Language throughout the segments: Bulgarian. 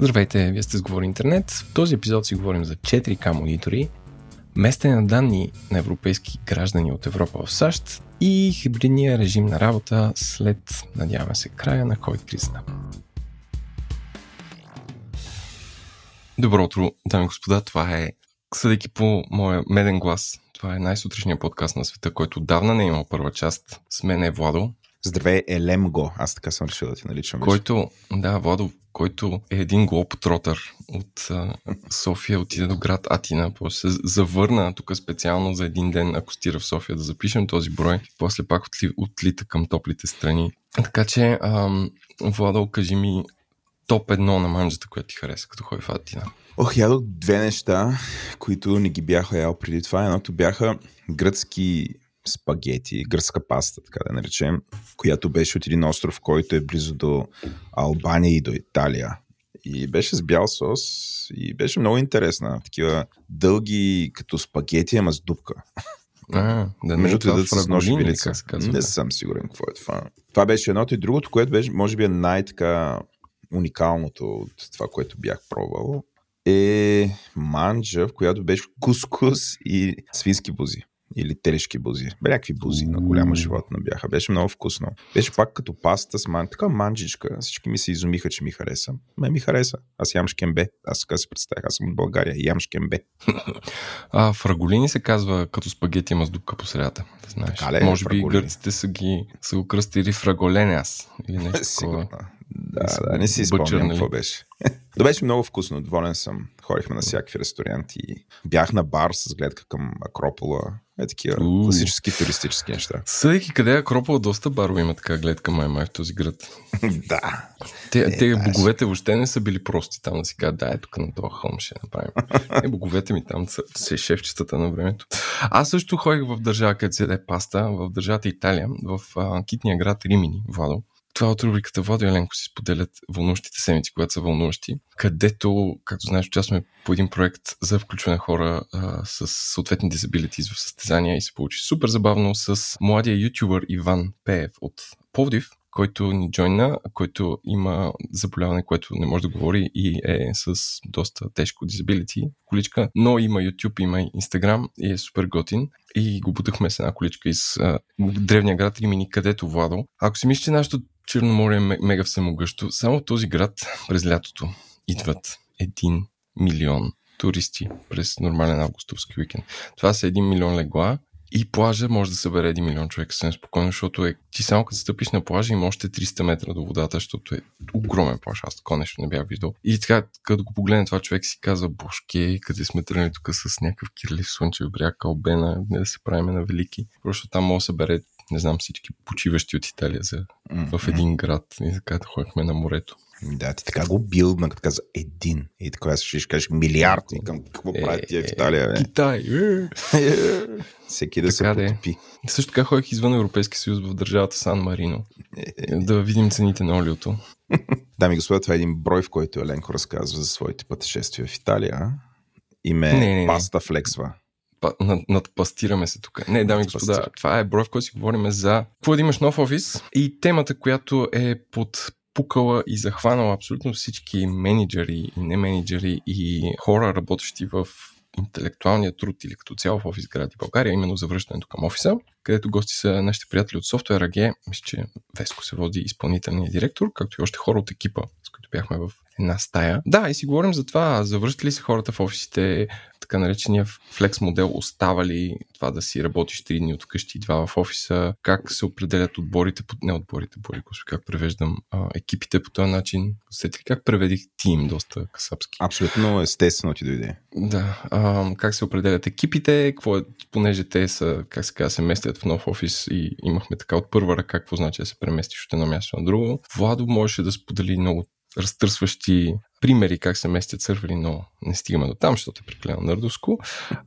Здравейте, вие сте с Говори Интернет. В този епизод си говорим за 4K монитори, местене на данни на европейски граждани от Европа в САЩ и хибридния режим на работа след, надяваме се, края на COVID кризата. Добро утро, дами и господа. Това е, съдейки по моя меден глас, това е най-сутрешния подкаст на света, който отдавна не е имал първа част. С мен е Владо. Здравей, Елемго. Аз така съм решил да ти наричам. Който, да, Владо, който е един глоботротър от а, София, отиде до град Атина, после се завърна тук специално за един ден, ако стира в София да запишем този брой, после пак отли, отлита към топлите страни. Така че, ам, Владо, кажи ми топ едно на манджата, която ти хареса, като ходи в Атина. Ох, ядох две неща, които не ги бяха ял преди това. Едното бяха гръцки спагети, гръцка паста, така да наречем, която беше от един остров, който е близо до Албания и до Италия. И беше с бял сос и беше много интересна. Такива дълги като спагети, ама с дупка. А, да не Между това да с се казва. Не съм сигурен какво е това. Това беше едното и другото, което беше, може би е най-така уникалното от това, което бях пробвал, е манджа, в която беше кускус и свински бузи. Или телешки бузи. Някакви бузи на голямо Уу. животно бяха. Беше много вкусно. Беше пак като паста с ман. Така манджичка. Всички ми се изумиха, че ми хареса. Ме ми хареса. Аз ям шкембе. Аз така се представях. Аз съм от България. Ям шкембе. А, фраголини се казва като спагети, ама с дупка по средата. Да знаеш. Така ли е, Може би фраголини? гърците са, ги, са го кръстили фраголеняс. Или нещо такова. Да, са да, не си спомням какво беше. Но беше много вкусно, доволен съм. Ходихме на всякакви ресторанти. Бях на бар с гледка към Акропола. Е такива Уу. класически туристически неща. Съдейки къде е Акропол, доста барове има така гледка май май в този град. да. Те, Е, те да, боговете въобще не са били прости там да си кажат, да, е тук на този хълм ще направим. е, боговете ми там са, са шефчетата на времето. Аз също ходих в държава, където се паста, в държавата Италия, в а, китния град Римини, Владо. Това от рубриката Владо и Еленко си споделят вълнуващите седмици, когато са вълнуващи, където, както знаеш, участваме по един проект за включване на хора а, с съответни дисабилитис в състезания и се получи супер забавно с младия ютубър Иван Пеев от Пловдив, който ни джойна, който има заболяване, което не може да говори и е с доста тежко дизабилити количка, но има YouTube, има Instagram и е супер готин. И го бутахме с една количка из а, древния град Римини, където Владо. Ако си мислиш, че нашето Черноморие е ме- мега всемогъщо, само този град през лятото идват един милион туристи през нормален августовски уикенд. Това са един милион легла и плажа може да събере 1 милион човека съвсем спокойно, защото е, ти само като стъпиш на плажа има още 300 метра до водата, защото е огромен плаж. Аз такова нещо не бях виждал. И така, като го погледне това човек си казва, бошке, къде сме тръгнали тук с някакъв кирлив слънчев бряг, Албена, не да се правим на велики. Просто там може да събере не знам всички почиващи от Италия за, в един град. И така ходихме на морето. Да, ти така го билдна, като каза един. И така ще кажеш милиард. И към какво правят тия в Италия, бе? Китай! е! Всеки да се Така да е. потопи. Също така ходих извън Европейски съюз в държавата Сан Марино. Да видим цените на олиото. Дами и господа, това е един брой, в който Еленко разказва за своите пътешествия в Италия. Име Не, не, не. Паста Флексва. Над, надпастираме се тук. Не, дами и господа, това е брой, в който си говорим за какво да имаш нов офис и темата, която е под пукала и захванала абсолютно всички менеджери и не менеджери и хора, работещи в интелектуалния труд или като цяло в офис гради България, именно завръщането към офиса, където гости са нашите приятели от Software AG, мисля, че Веско се води изпълнителният директор, както и още хора от екипа, с които бяхме в една стая. Да, и си говорим за това, завръщат ли се хората в офисите, така наречения флекс модел остава ли това да си работиш 3 дни от вкъщи и 2 в офиса, как се определят отборите, по- не отборите, бори, господи, как превеждам а, екипите по този начин. Сети ли как преведих тим доста касапски? Абсолютно естествено ти дойде. Да, а, как се определят екипите, какво е, понеже те са, как се казва, се местят в нов офис и имахме така от първа ръка, какво значи да се преместиш от едно място на друго. Владо можеше да сподели много разтърсващи примери как се местят сървъри, но не стигаме до там, защото е прекалено нърдовско.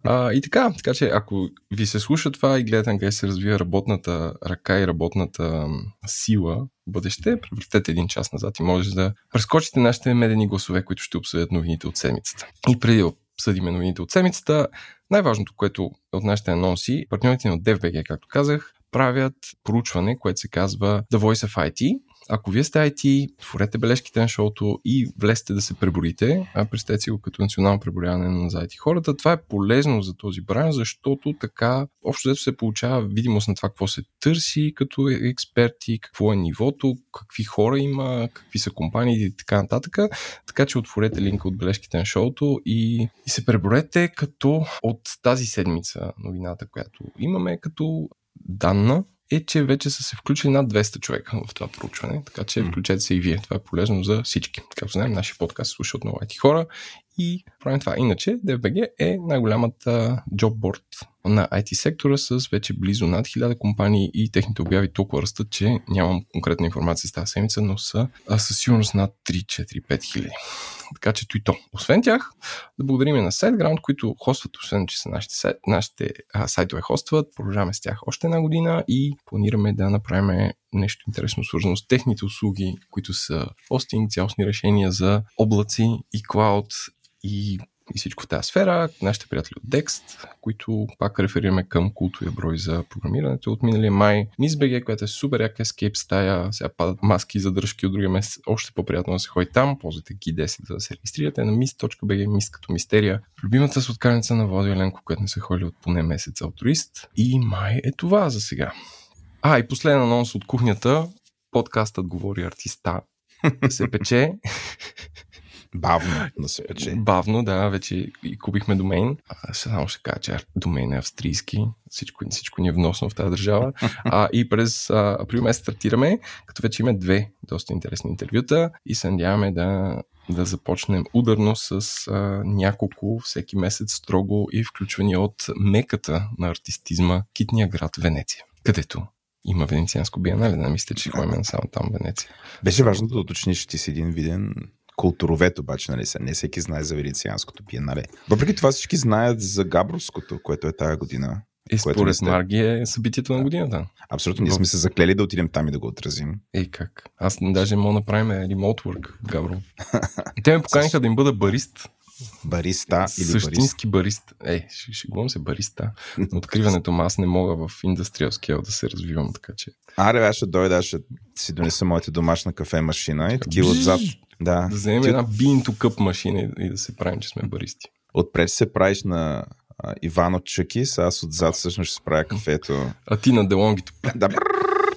А, и така, така че ако ви се слуша това и гледате къде се развива работната ръка и работната сила в бъдеще, превъртете един час назад и може да прескочите нашите медени гласове, които ще обсъдят новините от седмицата. И преди да обсъдим новините от седмицата, най-важното, което е от нашите анонси, партньорите ни от както казах, правят проучване, което се казва The Voice of IT. Ако вие сте IT, отворете бележките на шоуто и влезте да се преборите, а представете си го като национално преборяване на IT хората. Това е полезно за този бранд, защото така общо взето се получава видимост на това какво се търси като експерти, какво е нивото, какви хора има, какви са компании и така нататък. Така че отворете линка от бележките на шоуто и, и се преборете като от тази седмица новината, която имаме като данна е, че вече са се включили над 200 човека в това проучване, така че включете се и вие. Това е полезно за всички. Както знаем, нашия подкаст се слуша от много хора и правим това. Иначе DFBG е най-голямата джобборд на IT сектора с вече близо над 1000 компании и техните обяви толкова растат, че нямам конкретна информация с тази седмица, но са със сигурност над 3-4-5 хиляди. Така че и то. Освен тях, да благодарим на SiteGround, които хостват, освен че са нашите, сайт, нашите а, сайтове хостват. Продължаваме с тях още една година и планираме да направим нещо интересно свързано с техните услуги, които са хостинг, цялостни решения за облаци и клауд и и всичко в тази сфера. Нашите приятели от Dext, които пак реферираме към култовия брой за програмирането от миналия май. MissBG, която е супер яка escape стая, сега падат маски и задръжки от другия месец, още по-приятно да се ходи там. Ползвайте G10 за да се регистрирате на miss.bg, miss като мистерия. Любимата сладкарница на Водо Еленко, която не се ходи от поне месец турист. И май е това за сега. А, и последен анонс от кухнята. Подкастът говори артиста. Се пече. Бавно да се пече. Бавно, да, вече и купихме домейн. А, само ще кажа, че домейн е австрийски. Всичко, всичко ни е вносно в тази държава. А, и през а, април месец стартираме, като вече има две доста интересни интервюта и се надяваме да, да започнем ударно с а, няколко всеки месец строго и включвани от меката на артистизма Китния град Венеция, където има венецианско биенале, да мисля, че ходим само там Венеция. Беше важно да уточниш, че ти си един виден културовед обаче, нали не всеки знае за Венецианското биенале. Въпреки това всички знаят за Габровското, което е тая година. И според сте... Марги е събитието на годината. Абсолютно, ние сме се заклели да отидем там и да го отразим. Ей как? Аз даже мога да направим remote work в Габрово. Те ме поканиха да им бъда барист. Бариста или Същински барист. Е, ще, шегувам се бариста. На откриването аз не мога в индустриал скел да се развивам, така че. Аре, аз ще дойда, ще си донеса моята домашна кафе машина и такива отзад. Да. Да вземем Ти... една bean to cup машина и да се правим, че сме баристи. Отпред се правиш на а, Ивано Чъкис, аз отзад всъщност ще справя кафето. А ти на делонгито. да,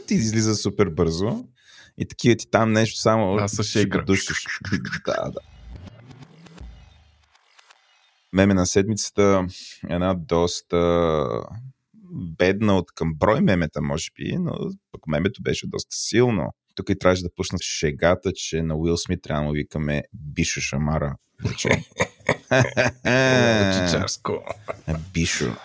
ти излиза супер бързо. И такива ти там нещо само. Аз ще душиш. да, да. Меме на седмицата една доста бедна от към брой мемета, може би, но пък мемето беше доста силно. Тук и трябваше да пусна шегата, че на Уил Смит трябва да му викаме Бишо Шамара. Чичарско. Бишо.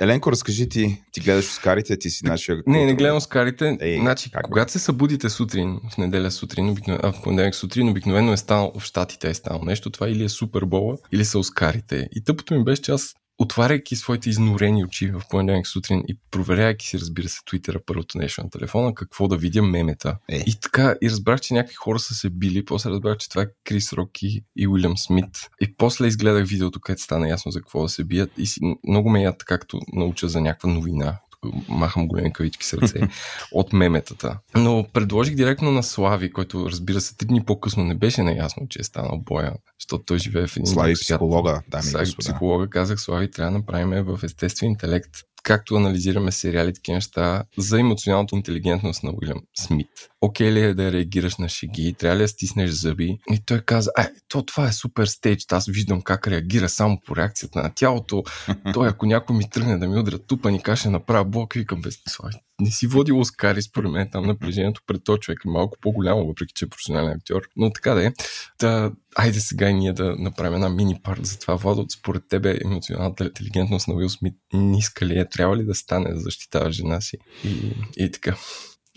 Еленко, разкажи ти, ти гледаш Оскарите, ти си нашия... Не, не гледам Оскарите. Ей, значи, как когато се събудите сутрин, в неделя сутрин, обикновено, а в понеделник сутрин, обикновено е станало, в Штатите е станало нещо, това или е Супербола, или са Оскарите. И тъпото ми беше, че аз отваряйки своите изнорени очи в понеделник сутрин и проверяйки си, разбира се, Твитъра първото нещо на телефона, какво да видя мемета. Е. И така, и разбрах, че някакви хора са се били, после разбрах, че това е Крис Роки и Уилям Смит. И после изгледах видеото, където стана ясно за какво да се бият и си, много ме яд, както науча за някаква новина, махам големи кавички сърце от меметата. Но предложих директно на Слави, който разбира се три дни по-късно не беше наясно, че е станал боя, защото той живее в един Слави психолога, да, Слави психолога, казах Слави, трябва да направим в естествен интелект както анализираме сериали, такива неща, за емоционалната интелигентност на Уилям Смит. Окей ли е да реагираш на шеги? Трябва ли да стиснеш зъби? И той каза, ай, то това е супер стейдж, аз виждам как реагира само по реакцията на тялото. Той, ако някой ми тръгне да ми удря тупа, ни каже, направя блок, викам, без не си водил Оскари, според мен, там напрежението пред този човек е малко по-голямо, въпреки че е професионален актьор. Но така да е. Та, айде сега и ние да направим една мини парт за това. Владо, според тебе емоционалната интелигентност на Уил Смит ниска ли е? Трябва ли да стане да защитава жена си? И, и така.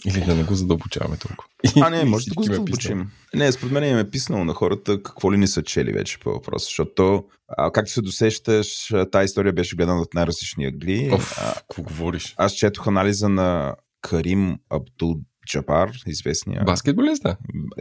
Или да не го задълбочаваме толкова. А, не, може да го задълбочим. Не, според мен им е писано на хората какво ли не са чели вече по въпроса, защото, а, както се досещаш, тази история беше гледана от най-различни агли. Оф, какво говориш? Аз четох анализа на Карим Абдул Джабар, известния. Баскетболиста?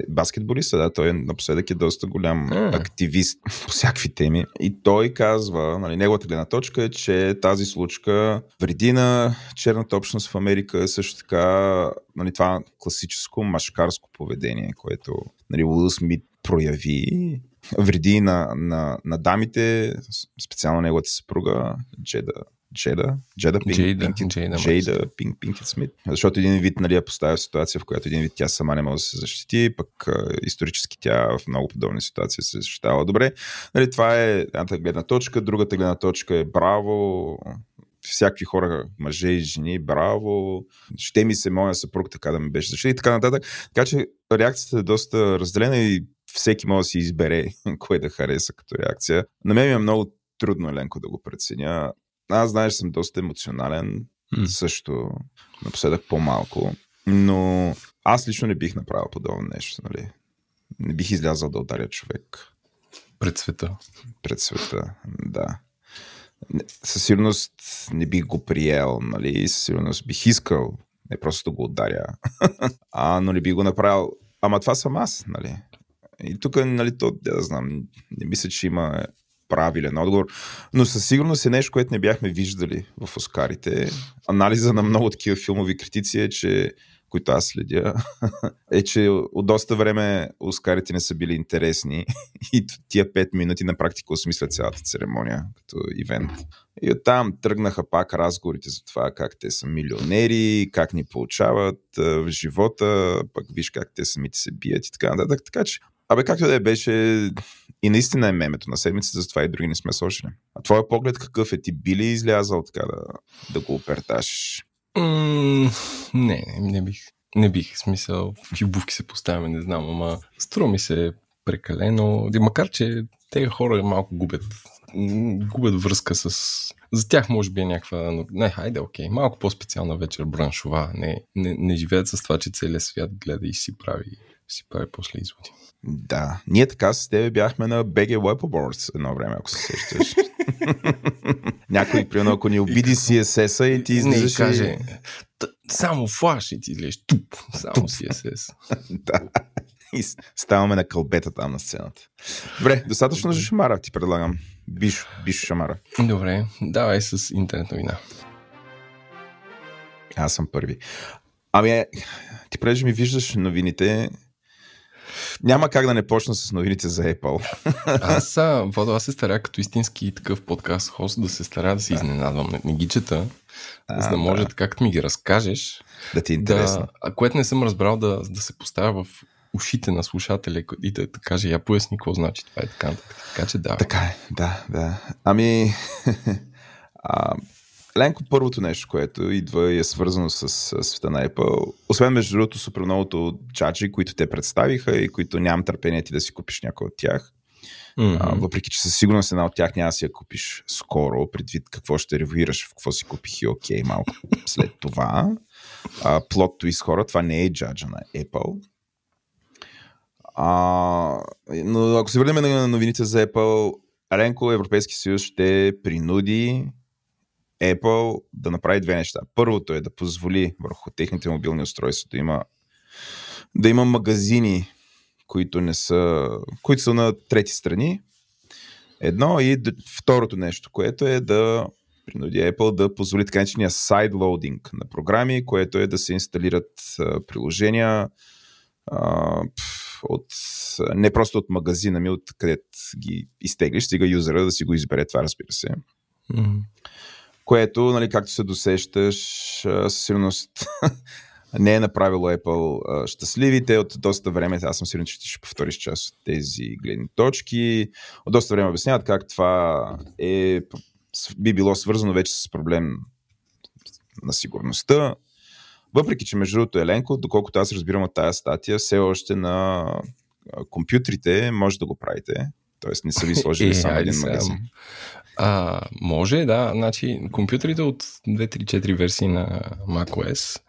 Баскетболиста, да. Той напоследък е доста голям а. активист по всякакви теми. И той казва, нали, неговата гледна точка е, че тази случка вреди на черната общност в Америка, също така нали, това класическо машкарско поведение, което нали, Уил Смит прояви вреди на, на, на дамите, специално неговата съпруга Джеда Джеда, Джеда Пинк, Джейда, Пинк, Джейда, Джейда Пинк, Пинк Смит. Защото един вид нали, я поставя в ситуация, в която един вид тя сама не може да се защити, пък исторически тя в много подобни ситуации се защитава добре. Нали, това е едната гледна точка, другата гледна точка е браво, всякакви хора, мъже и жени, браво, ще ми се моя съпруг така да ме беше защити и така нататък. Така че реакцията е доста разделена и всеки може да си избере кое да хареса като реакция. На мен ми е много трудно, Еленко, да го преценя. Аз, знаеш, съм доста емоционален, mm. също напоследък по-малко, но аз лично не бих направил подобно нещо, нали? Не бих излязъл да ударя човек. Пред света. Пред света, да. Със сигурност не бих го приел, нали? Със сигурност бих искал, не просто да го ударя, а, но не бих го направил. Ама това съм аз, нали? И тук, нали, то, да знам, не мисля, че има правилен отговор, но със сигурност е нещо, което не бяхме виждали в Оскарите. Анализа на много такива филмови критици е, че които аз следя, е, че от доста време Оскарите не са били интересни и тия 5 минути на практика осмислят цялата церемония като ивент. И оттам тръгнаха пак разговорите за това как те са милионери, как ни получават в живота, пък виж как те самите се бият и така нататък. Така че Абе, както да е, беше и наистина е мемето на седмицата, затова и други не сме сложили. А твоя поглед какъв е? Ти би ли излязал така да, да го оперташ? Mm, не, не бих. Не бих. Смисъл, в обувки се поставяме, не знам, ама струва ми се прекалено. Макар, че тези хора малко губят губят връзка с... За тях може би е някаква... Не, хайде, окей. Малко по-специална вечер, браншова. Не, не, не живеят с това, че целият свят гледа и си прави, си прави после изводи. Да. Ние така с тебе бяхме на BG Web Awards едно време, ако се сещаш. Някой, примерно, ако ни обиди CSS-а и ти излизаш... Каже, само флаш и ти излезеш туп, само CSS. да. И ставаме на кълбета там на сцената. Добре, достатъчно за шамара ти предлагам. Биш, биш шамара. Добре, давай с интернет новина. Аз съм първи. Ами, е, ти преди ми виждаш новините, няма как да не почна с новините за Apple. аз, Водо, аз се старя като истински такъв подкаст хост да се старя да се изненадвам. Не, не ги чета, а, за да може, да. както ми ги разкажеш, да ти е интересно. Да, което не съм разбрал да, да се поставя в ушите на слушателя и да, да каже, я поясни какво значи това и така. Така че да. Така е, да, да. Ами, а, Ленко, първото нещо, което идва и е свързано с, с света на Apple, освен между другото супер многото джаджи, които те представиха и които нямам търпение ти да си купиш някой от тях. Mm-hmm. А, въпреки, че със сигурност една от тях няма да си я купиш скоро, предвид какво ще ревюираш, в какво си купих и окей, okay, малко след това. плот твист хора, това не е джаджа на Apple. А, но ако се върнем на новините за Apple, Аленко Европейски съюз ще принуди Apple да направи две неща. Първото е да позволи върху техните мобилни устройства да има, да има магазини, които, не са, които са на трети страни. Едно и второто нещо, което е да принуди Apple да позволи така наречения сайдлоудинг на програми, което е да се инсталират приложения от, не просто от магазина ми, от където ги изтеглиш, стига юзера да си го избере това, разбира се. Mm-hmm което, нали, както се досещаш, със сигурност не е направило Apple щастливите. От доста време, аз съм сигурен, че ще повториш част от тези гледни точки. От доста време обясняват как това е, би било свързано вече с проблем на сигурността. Въпреки, че между другото Еленко, доколкото аз разбирам от тази статия, все още на компютрите може да го правите. Тоест не са ви сложили е, само един магазин. А, може, да. Значи, компютрите от 2-3-4 версии на macOS,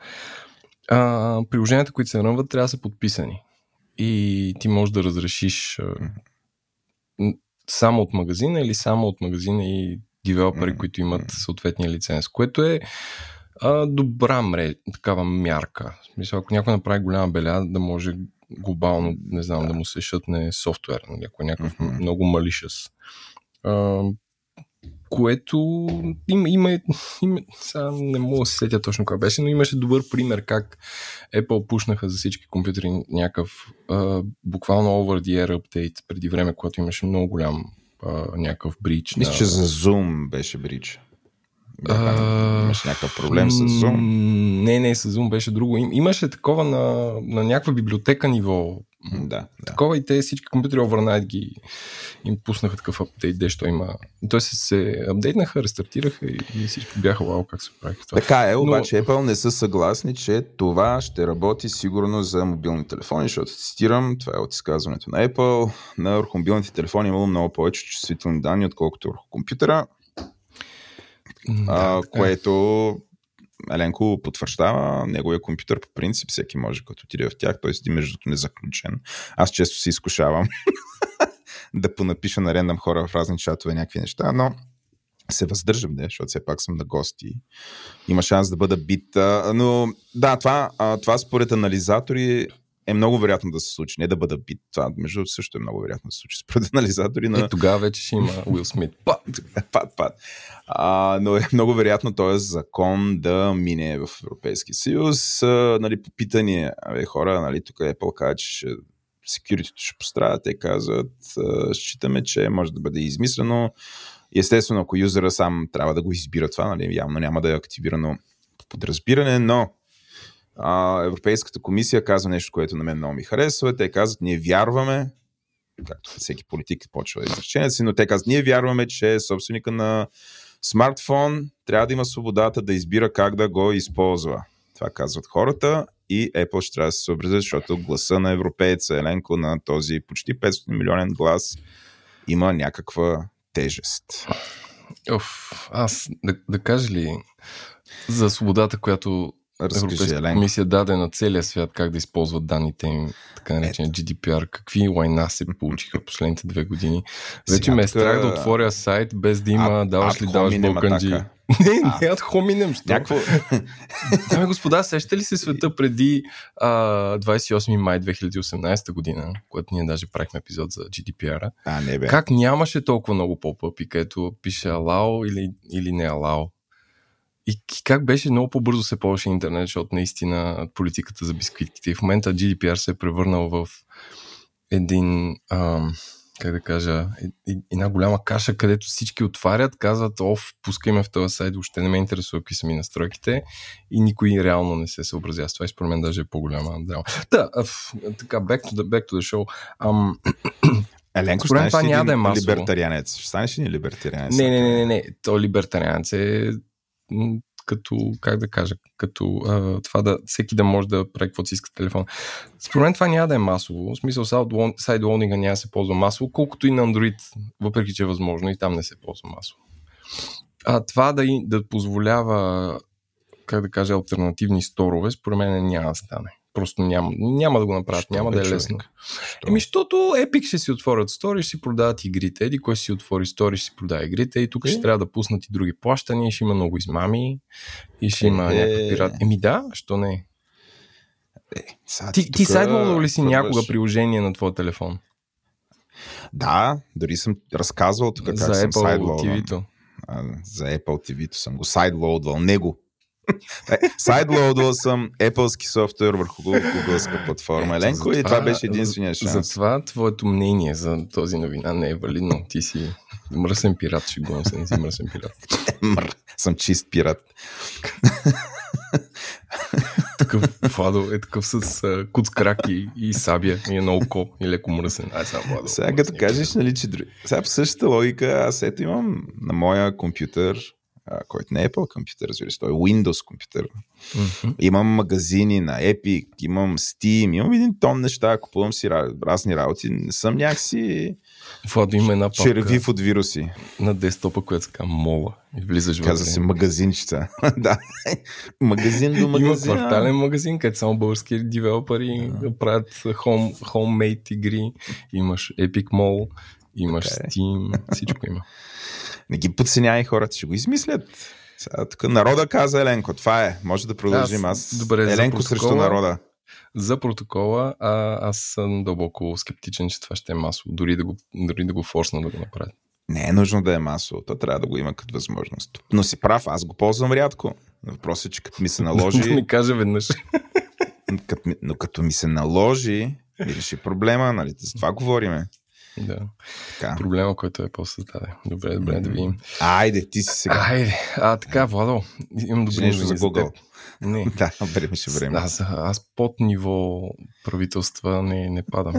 а, приложенията, които се рънват, трябва да са подписани. И ти можеш да разрешиш а, само от магазина или само от магазина и девелопери, които имат съответния лиценз, което е а, добра мрежа, такава мярка. В смисъл, ако някой направи голяма беля, да може глобално, не знам, да, да му се шътне софтуер, нали, ако е някакъв mm-hmm. много малишъс. А, което има, има, има сега не мога да се сетя точно как беше, но имаше добър пример как Apple пушнаха за всички компютри някакъв а, буквално over the air update преди време, когато имаше много голям а, някакъв брич. Мисля, на... че за Zoom беше брич. Имаш някакъв проблем с Zoom? Не, не, с Zoom беше друго. Имаше такова на, на някаква библиотека ниво. Да, да. Такова и те всички компютри overnight ги им пуснаха такъв апдейт, дещо има. Той се, се апдейтнаха, рестартираха и, и всички бяха вау как се прави това. Така е, обаче Но... Apple не са съгласни, че това ще работи сигурно за мобилни телефони, защото цитирам, това е от изказването на Apple, на върху мобилните телефони имало много повече чувствителни данни, отколкото върху компютъра да, а, е. Еленко потвърждава. Неговия компютър по принцип всеки може като отиде в тях, той седи между незаключен. Аз често си изкушавам да понапиша на рендъм хора в разни чатове някакви неща, но се въздържам, да, защото все пак съм на гости. Има шанс да бъда бит. Но да, това, това според анализатори е много вероятно да се случи. Не да бъда бит. Това, между другото, също е много вероятно да се случи. Според анализатори на... И тогава вече ще има Уил Смит. Пат! пат, пат. А, но е много вероятно този закон да мине в Европейския съюз. А, нали, попитани, абе, хора, нали, тук Apple казва, че security ще пострада. Те казват, а, считаме, че може да бъде измислено. Естествено, ако юзера сам трябва да го избира това, нали, явно няма да е активирано по подразбиране, но а, Европейската комисия казва нещо, което на мен много ми харесва. Те казват, ние вярваме, както всеки политик почва изречението си, но те казват, ние вярваме, че собственика на смартфон трябва да има свободата да избира как да го използва. Това казват хората и Apple ще трябва да се съобрази, защото гласа на европейца Еленко на този почти 500 милионен глас има някаква тежест. Оф, аз да, да кажа ли за свободата, която Европейска комисия даде на целия свят как да използват данните им, така наречен GDPR. Какви лайна се получиха последните две години. Вече ме е страх да отворя сайт без да има а, даваш ли даваш бълканджи. Не, не, от хоминем. Някакво... Дами господа, сещате ли се света преди а, 28 май 2018 година, когато ние даже правихме епизод за GDPR? А, не бе. Как нямаше толкова много поп-ъпи, където пише алао или, или не алао? И как беше много по-бързо се ползваше интернет, защото наистина политиката за бисквитките. И в момента GDPR се е превърнал в един, ам, как да кажа, една голяма каша, където всички отварят, казват, оф, пускай ме в този сайт, въобще не ме интересува какви са ми настройките и никой реално не се съобразява с това и според мен даже е по-голяма драма. Да, така, back to the, back to the show. Ам, Еленко, според това няма да е масово. Либертарианец. Ще станеш ли либертарианец? Не, не, не, не, не. То либертарианец е като, как да кажа, като а, това да всеки да може да прави каквото си иска телефон. Според мен това няма да е масово. В смисъл сайдлоудинга няма да се ползва масово, колкото и на Android, въпреки че е възможно и там не се ползва масово. А това да, да позволява, как да кажа, альтернативни сторове, според мен няма да стане. Просто няма, няма да го направят, Що няма да е лесно. Що? Еми, защото Epic ще си отворят стори, ще си продават игрите. Еди, кой ще си отвори стори, ще си продава игрите. И тук е? ще трябва да пуснат и други плащания, ще има много измами и ще има е... някакъв пират. Еми да, що не? Е, ти, ти сайдвал ли си първаш... някога приложение на твоя телефон? Да, дори съм разказвал тук как за съм Apple TV-то. За Apple TV-то съм го сайдлоудвал. Него Сайдлоудвал съм Apple софтуер върху Google платформа. Еленко и това беше единствения шанс. Затова твоето мнение за този новина не е валидно. Ти си мръсен пират, шегувам се, не си мръсен пират. Мър, съм чист пират. такъв Владо е такъв с uh, куц крак и, и сабия и едно око и леко мръсен. Ай, сега, Владо, сега като кажеш, нали, че сега по същата логика, аз ето имам на моя компютър който не е Apple компютър, разбира се, той е Windows компютър. Mm-hmm. Имам магазини на Epic, имам Steam, имам един тон неща, купувам си разни работи. Не съм някакси Владо има една папка червив от вируси. На десктопа, която се казва Мола. И влизаш в Казва се магазинчета. да. магазин до магазин. Има квартален магазин, където само български девелопери да правят home, homemade игри. Имаш Epic Mall, имаш okay. Е. Steam, всичко има. Не ги подценявай хората, ще го измислят. Сега, тук народа каза Еленко. Това е. Може да продължим. Аз, добре, Еленко срещу народа. За протокола, а, аз съм дълбоко скептичен, че това ще е масово, дори да го, дори да го форсна да го направят. Не е нужно да е масово, то трябва да го има като възможност. Но си прав, аз го ползвам рядко. Въпросът е, че като ми се наложи... да ми каже веднъж. но като ми се наложи, ми реши проблема, нали? За това говориме. Да. Така. Проблема, който е по-създаде. Добре, добре, да видим. Айде, ти си сега. Айде. А, така, Владо, имам добри нещо за Google. Не. да, време ще време. Аз, аз под ниво правителства не, не падам.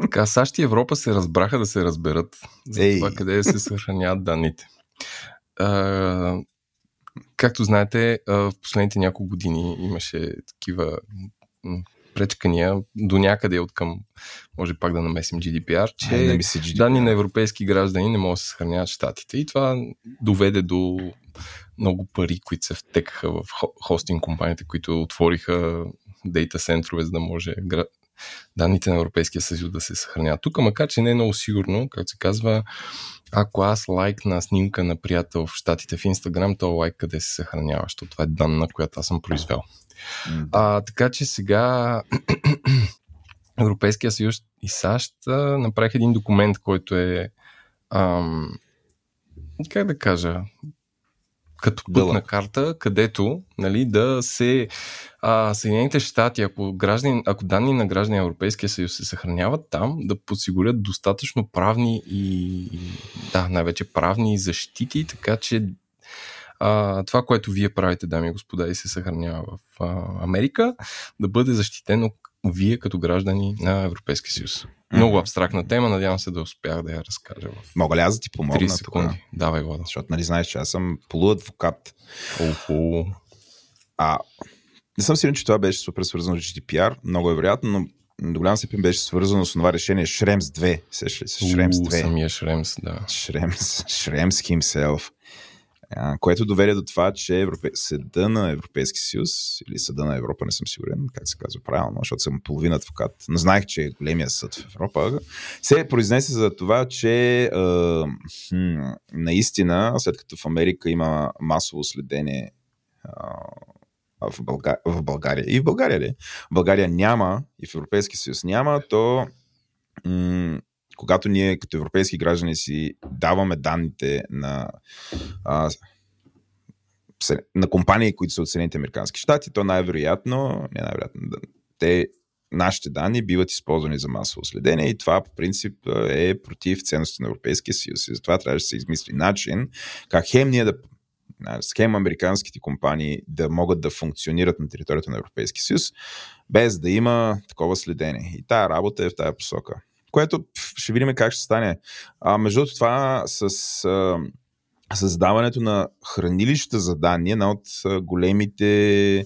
така, САЩ и Европа се разбраха да се разберат за Ей. това къде се съхраняват данните. А, както знаете, в последните няколко години имаше такива пречкания до някъде от към, може пак да намесим GDPR, че не GDPR. данни на европейски граждани не могат да се съхраняват в щатите. И това доведе до много пари, които се втекаха в хостинг компаниите, които отвориха дейта центрове, за да може данните на Европейския съюз да се съхраняват. Тук, макар че не е много сигурно, както се казва, ако аз лайкна снимка на приятел в щатите в Инстаграм, то лайк къде се съхранява, защото това е данна, която аз съм произвел. Mm. А, така че сега Европейския съюз и САЩ направиха един документ, който е ам, как да кажа, като пътна карта, където нали, да се а, Съединените щати, ако, граждани, ако данни на граждани на Европейския съюз се съхраняват там, да подсигурят достатъчно правни и да, най-вече правни защити, така че а, това, което вие правите, дами и господа, и се съхранява в а, Америка, да бъде защитено вие като граждани на Европейския съюз. Много абстрактна тема, надявам се да успях да я разкажа в Мога ли аз да ти помогна? 30 секунди. Тук? Давай, Влада. Защото нали знаеш, че аз съм полуадвокат. Охо. А, не съм сигурен, че това беше супер свързано с GDPR. Много е вероятно, но до голям степен беше свързано с това решение Шремс 2. Сеш ли се? Шремс 2. Самия Шремс, да. Шремс, Шремс himself което доведе до това, че Европе... съда на Европейски съюз или съда на Европа, не съм сигурен как се казва правилно, защото съм половин адвокат, но знаех, че е големия съд в Европа, се произнесе за това, че е, хм, наистина, след като в Америка има масово следение в, Бълга... в България. И в България ли? В България няма, и в Европейски съюз няма, то м- когато ние като европейски граждани си даваме данните на, а, на компании, които са от Съединените Американски щати, то най-вероятно, не най-вероятно, те нашите данни биват използвани за масово следение и това по принцип е против ценностите на Европейския съюз. И затова трябваше да се измисли начин как хем ние да схема американските компании да могат да функционират на територията на Европейския съюз, без да има такова следение. И тая работа е в тая посока което ще видим как ще стане. А, между това с а, създаването на хранилища за данни, една от големите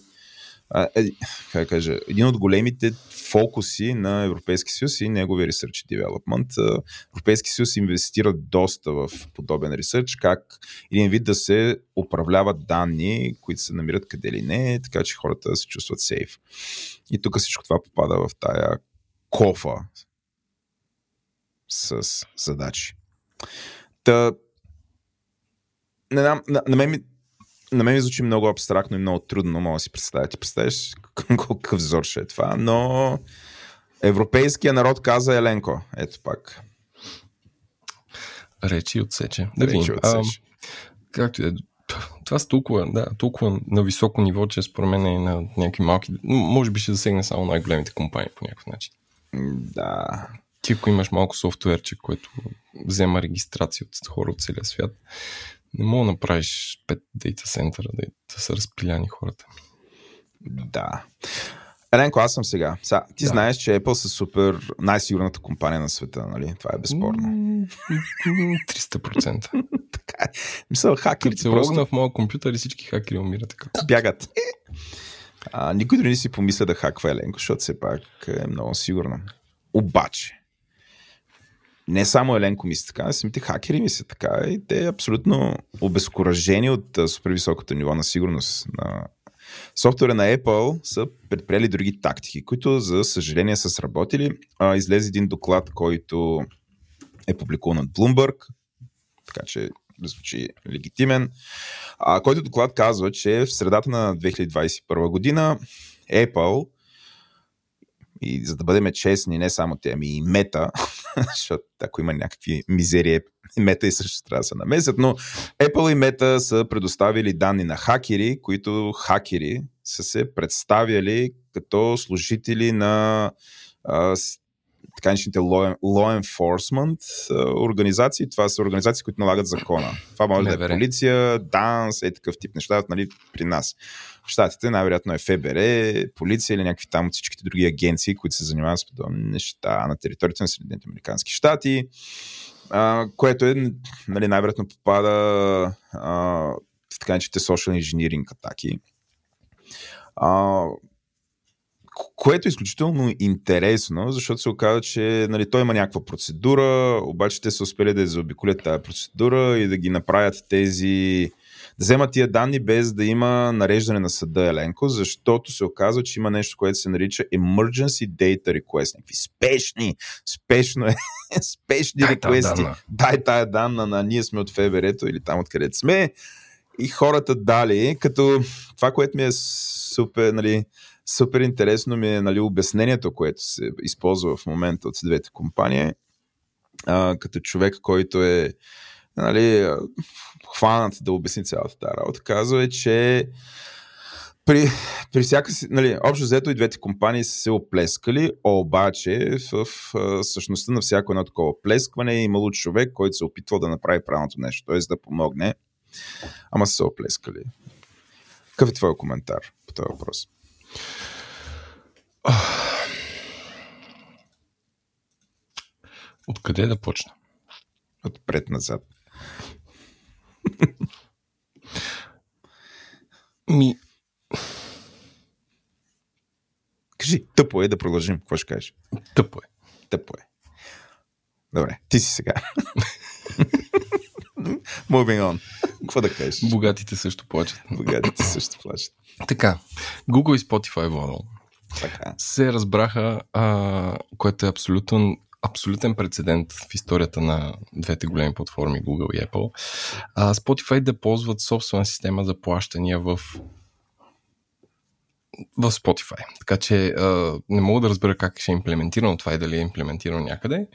е, как кажа, един от големите фокуси на Европейски съюз и неговия Research Development. Европейски съюз инвестира доста в подобен ресърч, как един вид да се управляват данни, които се намират къде ли не, така че хората се чувстват сейф. И тук всичко това попада в тая кофа, с задачи. Та, не, на, на, на, мен, на мен ми звучи много абстрактно и много трудно, мога да си представя. Ти представяш какъв взор ще е това, но европейския народ каза Еленко. Ето пак. Речи отсече. Да Речи отсече. А, както е, това с толкова, да, толкова на високо ниво, че според мен е на някакви малки, може би ще засегне само най-големите компании по някакъв начин. Да, ти ако имаш малко софтуерче, което взема регистрация от хора от целия свят, не мога да направиш 5 дейта центъра да, да са разпиляни хората. Да. Еленко, аз съм сега. сега ти да. знаеш, че Apple са супер най-сигурната компания на света, нали? Това е безспорно. 300%. така е. Мисля, хакерите се просто... в моя компютър и всички хакери умират така. Бягат. А, никой дори не си помисля да хаква Еленко, защото все пак е много сигурно. Обаче, не само Еленко мисли така, самите хакери мисли така и те абсолютно обезкуражени от супер високото ниво на сигурност на софтуера на Apple са предприели други тактики, които за съжаление са сработили. излезе един доклад, който е публикуван от Bloomberg, така че звучи легитимен, а, който доклад казва, че в средата на 2021 година Apple и за да бъдем честни, не само те, ами и мета, защото ако има някакви мизерии, мета и също трябва да се намесят, но Apple и мета са предоставили данни на хакери, които хакери са се представяли като служители на така наречените law, law enforcement организации. Това са организации, които налагат закона. Това може да е полиция, ДАНС, е такъв тип неща, нали, при нас. В Штатите най-вероятно е ФБР, полиция или някакви там от всичките други агенции, които се занимават с подобни неща на територията на Съединените Американски щати, а, което е, нали, най-вероятно попада а, в така наречените social engineering атаки. А, което е изключително интересно, защото се оказа, че нали, той има някаква процедура, обаче те са успели да заобиколят тази процедура и да ги направят тези да вземат тия данни без да има нареждане на съда Еленко, защото се оказва, че има нещо, което се нарича Emergency Data Request. Някакви спешни, спешно е, спешни Дай реквести. Дай тая данна на ние сме от ФБР-то или там откъдето сме. И хората дали, като това, което ми е супер, нали, супер интересно ми е нали, обяснението, което се използва в момента от двете компании. А, като човек, който е нали, хванат да обясни цялата тази работа, казва е, че при, при всяка си, нали, общо взето и двете компании са се оплескали, обаче в, в същността на всяко едно такова плескване е имало човек, който се е опитвал да направи правилното нещо, т.е. да помогне, ама са се оплескали. Какъв е твой коментар по този въпрос? Откъде да почна? Отпред назад. Ми. Кажи, тъпо е да продължим. Какво ще кажеш? Тъпо е. Тъпо е. Добре, ти си сега. Moving on. Какво да кажеш? Богатите също плачат. Богатите също плачат. Така, Google и Spotify, Владо, така. се разбраха, а, което е абсолютен, абсолютен прецедент в историята на двете големи платформи Google и Apple. А, Spotify да ползват собствена система за плащания в в Spotify. Така че а, не мога да разбера как ще е имплементирано това и дали е имплементирано някъде.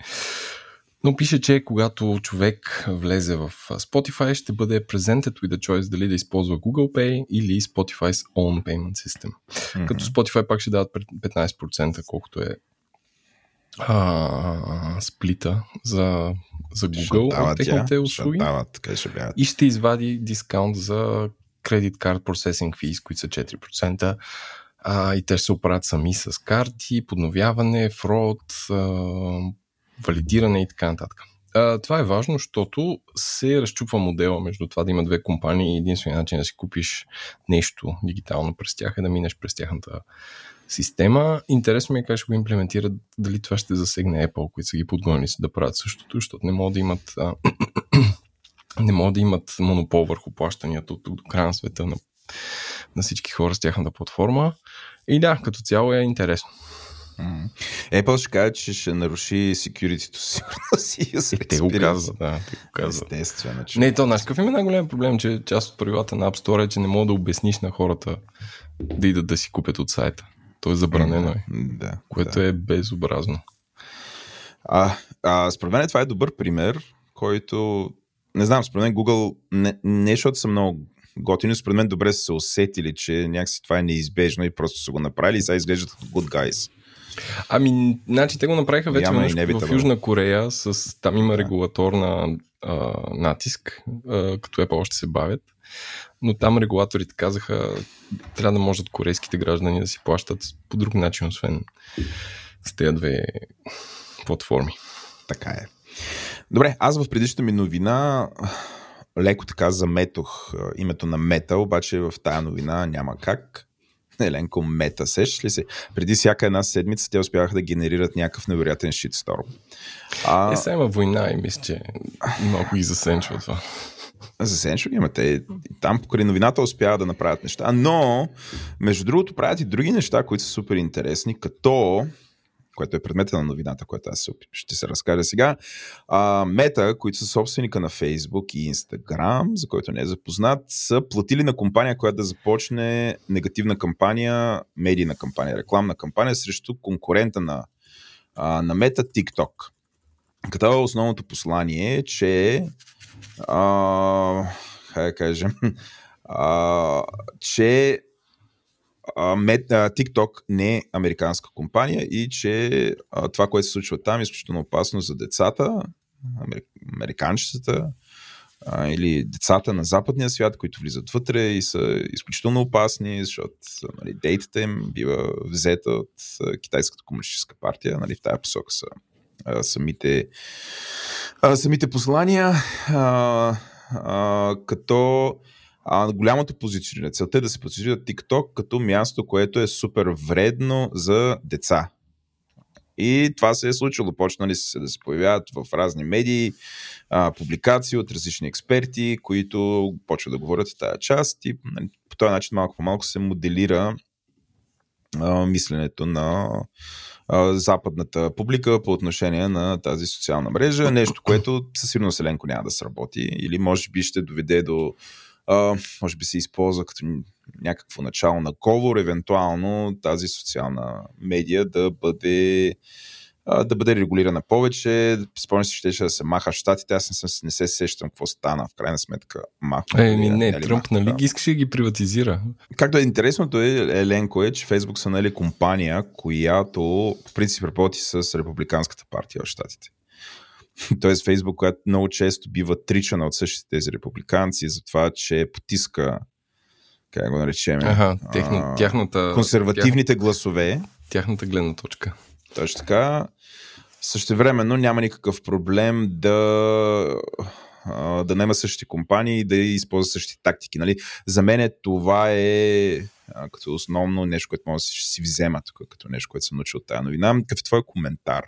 Но пише, че когато човек влезе в Spotify, ще бъде presented with a choice дали да използва Google Pay или Spotify's own payment system. Mm-hmm. Като Spotify пак ще дадат 15%, колкото е а, сплита за, за Google от техните тя, услуги. Ще дават, ще и ще извади дискаунт за Credit Card Processing Fees, които са 4%. А, и те ще се оправят сами с карти, подновяване, фрод, а, валидиране и така нататък. А, това е важно, защото се разчупва модела между това да има две компании и единственият начин да си купиш нещо дигитално през тях е да минеш през тяхната система. Интересно ми е как ще го имплементират, дали това ще засегне Apple, които са ги подгонили да правят същото, защото не могат да имат а, не могат да имат монопол върху плащанията от тук до края на света на, на всички хора с тяхната платформа. И да, като цяло е интересно. Apple ще каже, че ще наруши security-то си. Е, те го казват, да. Те го казват. Естествено. Че... Не, то, знаеш, какъв има най-голям проблем, че част от правилата на App Store е, че не мога да обясниш на хората да идат да си купят от сайта. То е забранено е. Да, което да. е безобразно. А, а, според мен това е добър пример, който не знам, според мен Google не, не защото са много готини, според мен добре са се усетили, че някакси това е неизбежно и просто са го направили и сега изглеждат като good guys. Ами, значи те го направиха вече в Южна Корея, с, там има регулаторна а, натиск, а, като Apple още се бавят, но там регулаторите казаха, трябва да можат корейските граждани да си плащат по друг начин, освен с тези две платформи. Така е. Добре, аз в предишната ми новина леко така заметох името на Мета, обаче в тая новина няма как. Еленко Мета, сещаш ли се? Преди всяка една седмица те успяха да генерират някакъв невероятен шитсторм. А... Е, сега има война и мисля, че малко ги засенчва това. Засенчва ги, те там покрай новината успяват да направят неща. Но, между другото, правят и други неща, които са супер интересни, като което е предмета на новината, която аз ще се разкажа сега. Мета, които са собственика на Facebook и Instagram, за който не е запознат, са платили на компания, която да започне негативна кампания, медийна кампания, рекламна кампания срещу конкурента на, а, на Мета TikTok. Като основното послание е, че а, хай да кажем, а, че TikTok не е американска компания и че това, което се случва там е изключително опасно за децата, американчетата или децата на западния свят, които влизат вътре и са изключително опасни, защото нали, дейтата им бива взета от Китайската комунистическа партия. Нали, в тази посока са самите, самите послания. А, а, като а, голямото позициониране. Целта е да се позиционира TikTok като място, което е супер вредно за деца. И това се е случило. Почнали се да се появяват в разни медии, а, публикации от различни експерти, които почват да говорят в тази част и нали, по този начин малко по малко се моделира а, мисленето на а, западната публика по отношение на тази социална мрежа. Нещо, което със сигурност Еленко няма да сработи или може би ще доведе до а, може би се използва като някакво начало на говор, евентуално тази социална медия да бъде да бъде регулирана повече. Спомням си, ще, ще да се маха в щатите. Аз не, съм, не се сещам какво стана. В крайна сметка маха. Еми, не, нали, Тръмп, нали ги искаше да ги приватизира. Както е интересното е, Еленко е, че Фейсбук са нали компания, която в принцип работи с републиканската партия в щатите. Тоест Фейсбук, която много често бива тричана от същите тези републиканци за това, че потиска как го наречем, ага, техни, тяхната, консервативните тях, гласове. Тяхната гледна точка. Точно така. Същевременно няма никакъв проблем да да нема същите компании и да използва същите тактики. Нали? За мен това е а, като основно нещо, което може да си взема тук, като нещо, което съм научил от тази новина. Какъв е твой коментар?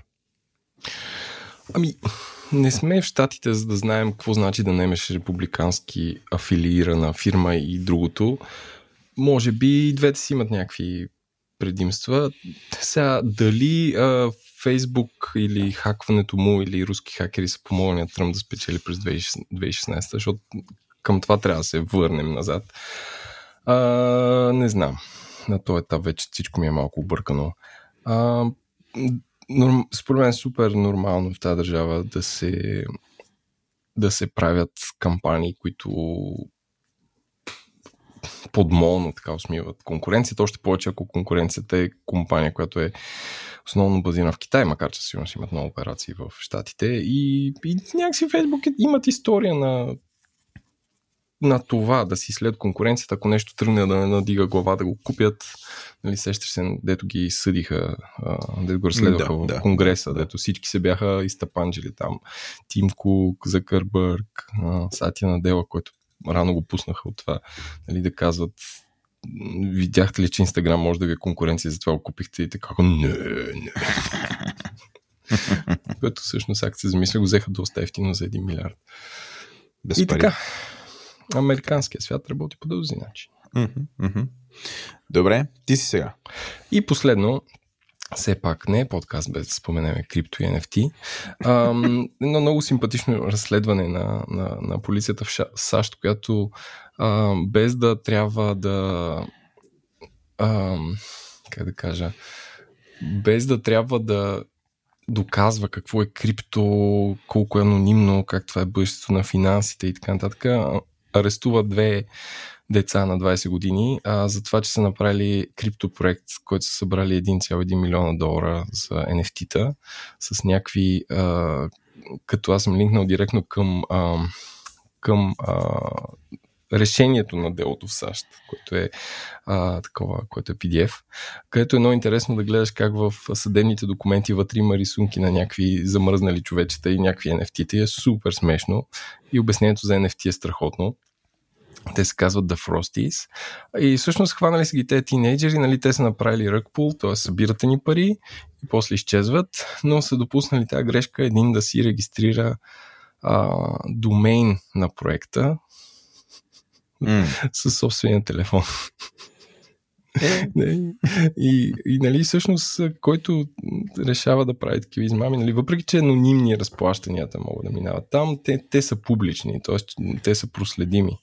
Ами, не сме в Штатите, за да знаем какво значи да немеш републикански афилиирана фирма и другото. Може би и двете си имат някакви предимства. Сега, дали а, Фейсбук или хакването му или руски хакери са помогнали на Тръмп да спечели през 2016, защото към това трябва да се върнем назад. А, не знам. На този етап вече всичко ми е малко объркано. А, норм, според мен е супер нормално в тази държава да се, да се правят кампании, които подмолно така усмиват конкуренцията, още повече ако конкуренцията е компания, която е основно базирана в Китай, макар че сигурно си имат много операции в Штатите и, и някакси Фейсбук имат история на на това да си след конкуренцията, ако нещо тръгне да надига глава да го купят, нали, сещаш се, дето ги съдиха, дето го разследваха да, в да, Конгреса, дето всички се бяха изтъпанджили там. Тим Кук, Закърбърг, Сатия Надела, който рано го пуснаха от това, нали, да казват видяхте ли, че Инстаграм може да ви е конкуренция, затова го купихте и така, не, не. Което всъщност, ако се замисля, го взеха доста ефтино за 1 милиард. Без и пари. така, американския свят работи по този начин. Добре, ти си сега. И последно, все пак не е подкаст без да споменеме крипто и NFT. Ам, едно много симпатично разследване на, на, на полицията в САЩ, която а, без да трябва да а, как да кажа без да трябва да доказва какво е крипто, колко е анонимно, как това е бъдещето на финансите и така нататък арестува две деца на 20 години а, за това, че са направили криптопроект, който са събрали 1,1 милиона долара за NFT-та с някакви, а, като аз съм линкнал директно към, а, към а, решението на делото в САЩ, което е а, такова, което е PDF, където е много интересно да гледаш как в съдебните документи вътре има рисунки на някакви замръзнали човечета и някакви NFT-та и е супер смешно и обяснението за NFT е страхотно. Те се казват The Frosties. И всъщност хванали са ги те тинейджери, нали, те са направили ръкпул, т.е. събирате ни пари и после изчезват, но са допуснали тази грешка един да си регистрира а, домейн на проекта, mm. със собствения телефон. не, и, и, нали, всъщност, който решава да прави такива измами, нали, въпреки, че анонимни разплащанията могат да минават там, те, те са публични, т.е. те са проследими.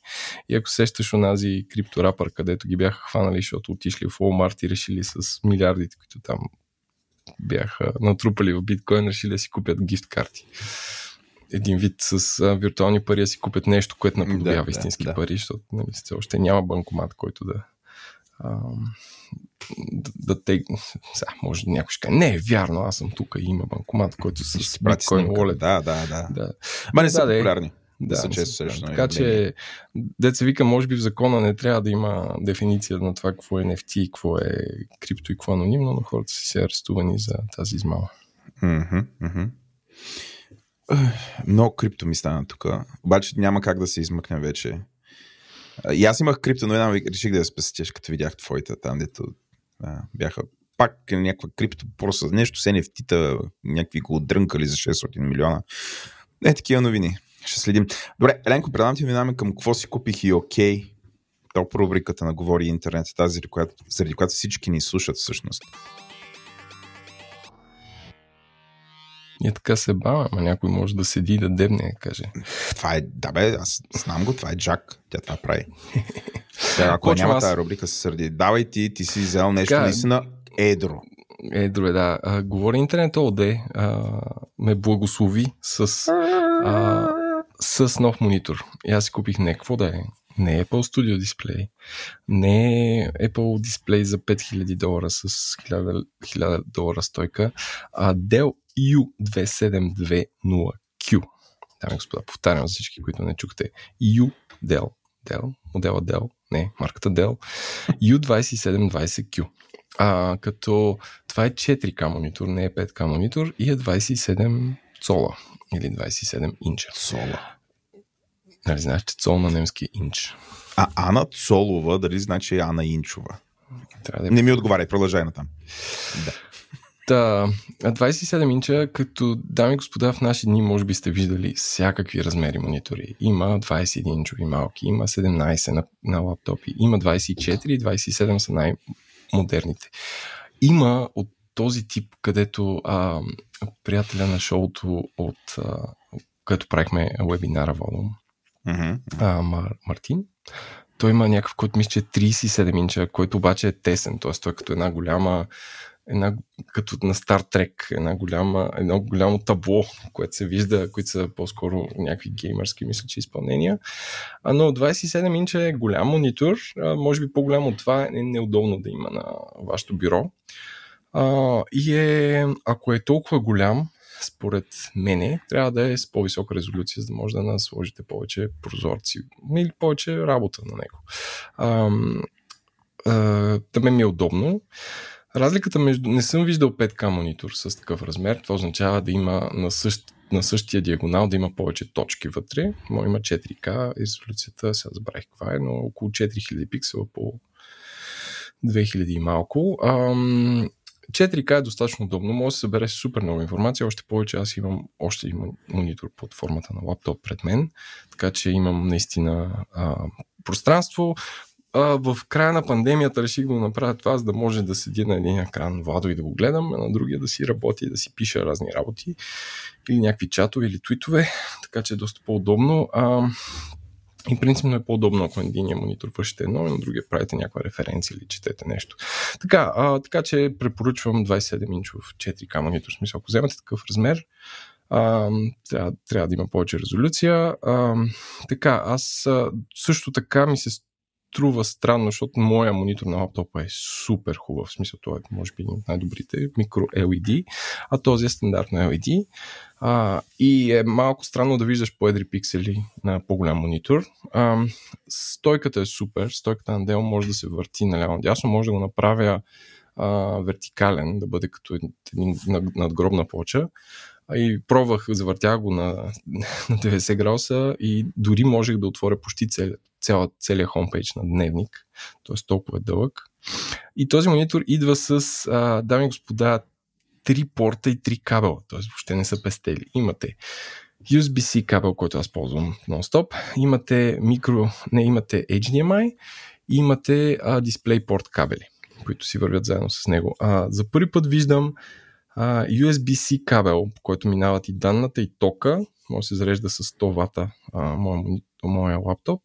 И ако сещаш онази крипторапър, където ги бяха хванали, защото отишли в Walmart и решили с милиардите, които там бяха натрупали в биткоин, решили да си купят гифт карти един вид с а, виртуални пари да си купят нещо, което наподобява да, истински да, пари, защото нали, все още няма банкомат, който да, да, да те... Сега, може някой ще каже, не е вярно, аз съм тук и има банкомат, който с биткоин wallet. Да, да, да. да. Ма не са да, популярни. Да, да са често също. Така че, деца вика, може би в закона не трябва да има дефиниция на това какво е NFT, какво е крипто и какво е анонимно, но хората си се арестувани за тази измама. Mm-hmm, mm-hmm. Много крипто ми стана тук. Обаче няма как да се измъкне вече. И аз имах крипто, но една реших да я спестиш, като видях твоите там, дето а, бяха пак някаква крипто, просто нещо с NFT-та, някакви го дрънкали за 600 милиона. Не, такива новини. Ще следим. Добре, Еленко, предавам ти минаваме към какво си купих и окей. Okay. То рубриката на Говори интернет, тази, заради която, заради която всички ни слушат всъщност. Ние така се баваме, ама някой може да седи и да дебне, каже. Това е, да бе, аз знам го, това е Джак, тя това прави. Тя, ако Почва няма аз... тази рубрика, се сърди. Давай ти, ти си взел нещо така, наистина едро. Едро е, да. А, говори интернет ОД, а, ме благослови с, а, с нов монитор. И аз си купих не какво да е. Не е Apple Studio дисплей, не е Apple дисплей за 5000 долара с 1000, 1000 долара стойка, а Dell U2720Q. Дами господа, повтарям за всички, които не чухте. U Dell, Dell, модела Dell, не, марката Dell, U2720Q. А, като това е 4К монитор, не е 5К монитор и е 27 цола или 27 инча. Цола. Нали знаеш, че цол на немски инч. А Ана Цолова, дали значи Ана Инчова? Трябва да... Е Не ми отговаряй, продължай на там. Да. Та, 27 инча, като дами и господа, в наши дни може би сте виждали всякакви размери монитори. Има 21 инчови малки, има 17 на, на лаптопи, има 24 и 27 са най-модерните. Има от този тип, където а, приятеля на шоуто от а, където правихме вебинара Волум, mm-hmm. а, Мар, Мартин, той има някакъв, който мисля, че е 37 инча, който обаче е тесен, т.е. той е като една голяма една, като на Star Trek, една голяма, едно голямо табло, което се вижда, които са по-скоро някакви геймърски, мисля, че изпълнения. А, но 27 инча е голям монитор, а, може би по-голям от това е неудобно да има на вашето бюро. А, и е, ако е толкова голям, според мене, трябва да е с по-висока резолюция, за да може да насложите повече прозорци или повече работа на него. А, а, ми е удобно. Разликата между... Не съм виждал 5К монитор с такъв размер. Това означава да има на, същ... на същия диагонал да има повече точки вътре. Може има 4К резолюцията, сега забравих каква е, но около 4000 пиксела по 2000 и малко. Ам... 4K е достатъчно удобно, може да се събере супер много информация, още повече аз имам още един монитор под формата на лаптоп пред мен, така че имам наистина а, пространство а, в края на пандемията реших да направя това, за да може да седя на един екран Владо и да го гледам, а на другия да си работи и да си пиша разни работи или някакви чатове или твитове, така че е доста по-удобно. А, и принципно е по-удобно, ако единия монитор вършите едно и на другия правите някаква референция или четете нещо. Така, а, така че препоръчвам 27-инчов 4К монитор. В смисъл, ако вземете такъв размер, а, трябва, трябва да има повече резолюция. А, така, аз също така ми се струва странно, защото моя монитор на лаптопа е супер хубав. В смисъл, това е, може би, от най-добрите микро LED, а този е стандартно LED. А, и е малко странно да виждаш по-едри пиксели на по-голям монитор. А, стойката е супер. Стойката на Dell може да се върти наляво-дясно. Може да го направя а, вертикален, да бъде като един надгробна плоча. И пробвах, завъртях го на, на 90 градуса и дори можех да отворя почти цел, цяла, целият хомпейдж на дневник, т.е. толкова е дълъг. И този монитор идва с, а, дами и господа, три порта и три кабела, т.е. въобще не са пестели. Имате USB-C кабел, който аз ползвам нон-стоп, имате микро, не, имате HDMI и имате а, DisplayPort кабели. които си вървят заедно с него. А, за първи път виждам а, USB-C кабел, по който минават и данната и тока. Може да се зарежда с 100 вата моя, моя лаптоп.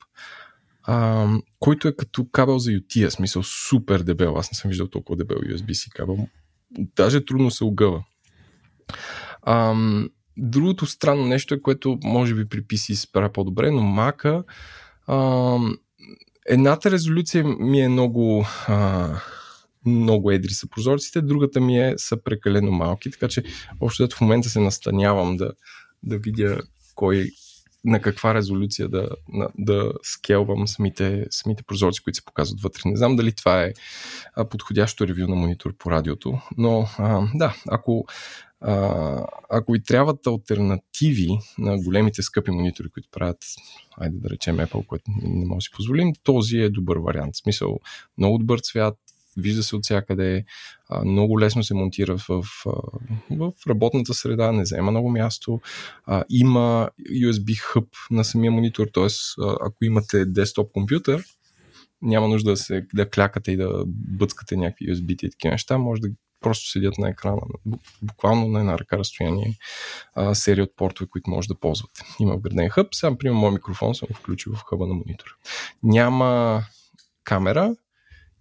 А, който е като кабел за UTS, смисъл супер дебел. Аз не съм виждал толкова дебел USB-C кабел. Даже трудно се огъва. А, другото странно нещо е, което може би при PC се по-добре, но Mac едната резолюция ми е много а, много едри са прозорците, другата ми е са прекалено малки, така че общо в момента се настанявам да, да видя кой на каква резолюция да, на, да скелвам самите, самите прозорци, които се показват вътре. Не знам дали това е подходящо ревю на монитор по радиото, но а, да, ако, а, ако ви трябват альтернативи на големите скъпи монитори, които правят, айде да речем Apple, което не може да си позволим, този е добър вариант. В смисъл, много добър цвят, вижда се от всякъде, много лесно се монтира в, в, в работната среда, не взема много място. Има USB хъб на самия монитор, т.е. ако имате десктоп компютър, няма нужда да, се, да клякате и да бъцкате някакви USB и такива неща, може да просто седят на екрана, буквално на една ръка разстояние, а, серия от портове, които може да ползвате. Има вграден хъб, сега, например, моят микрофон съм включил в хъба на монитора. Няма камера,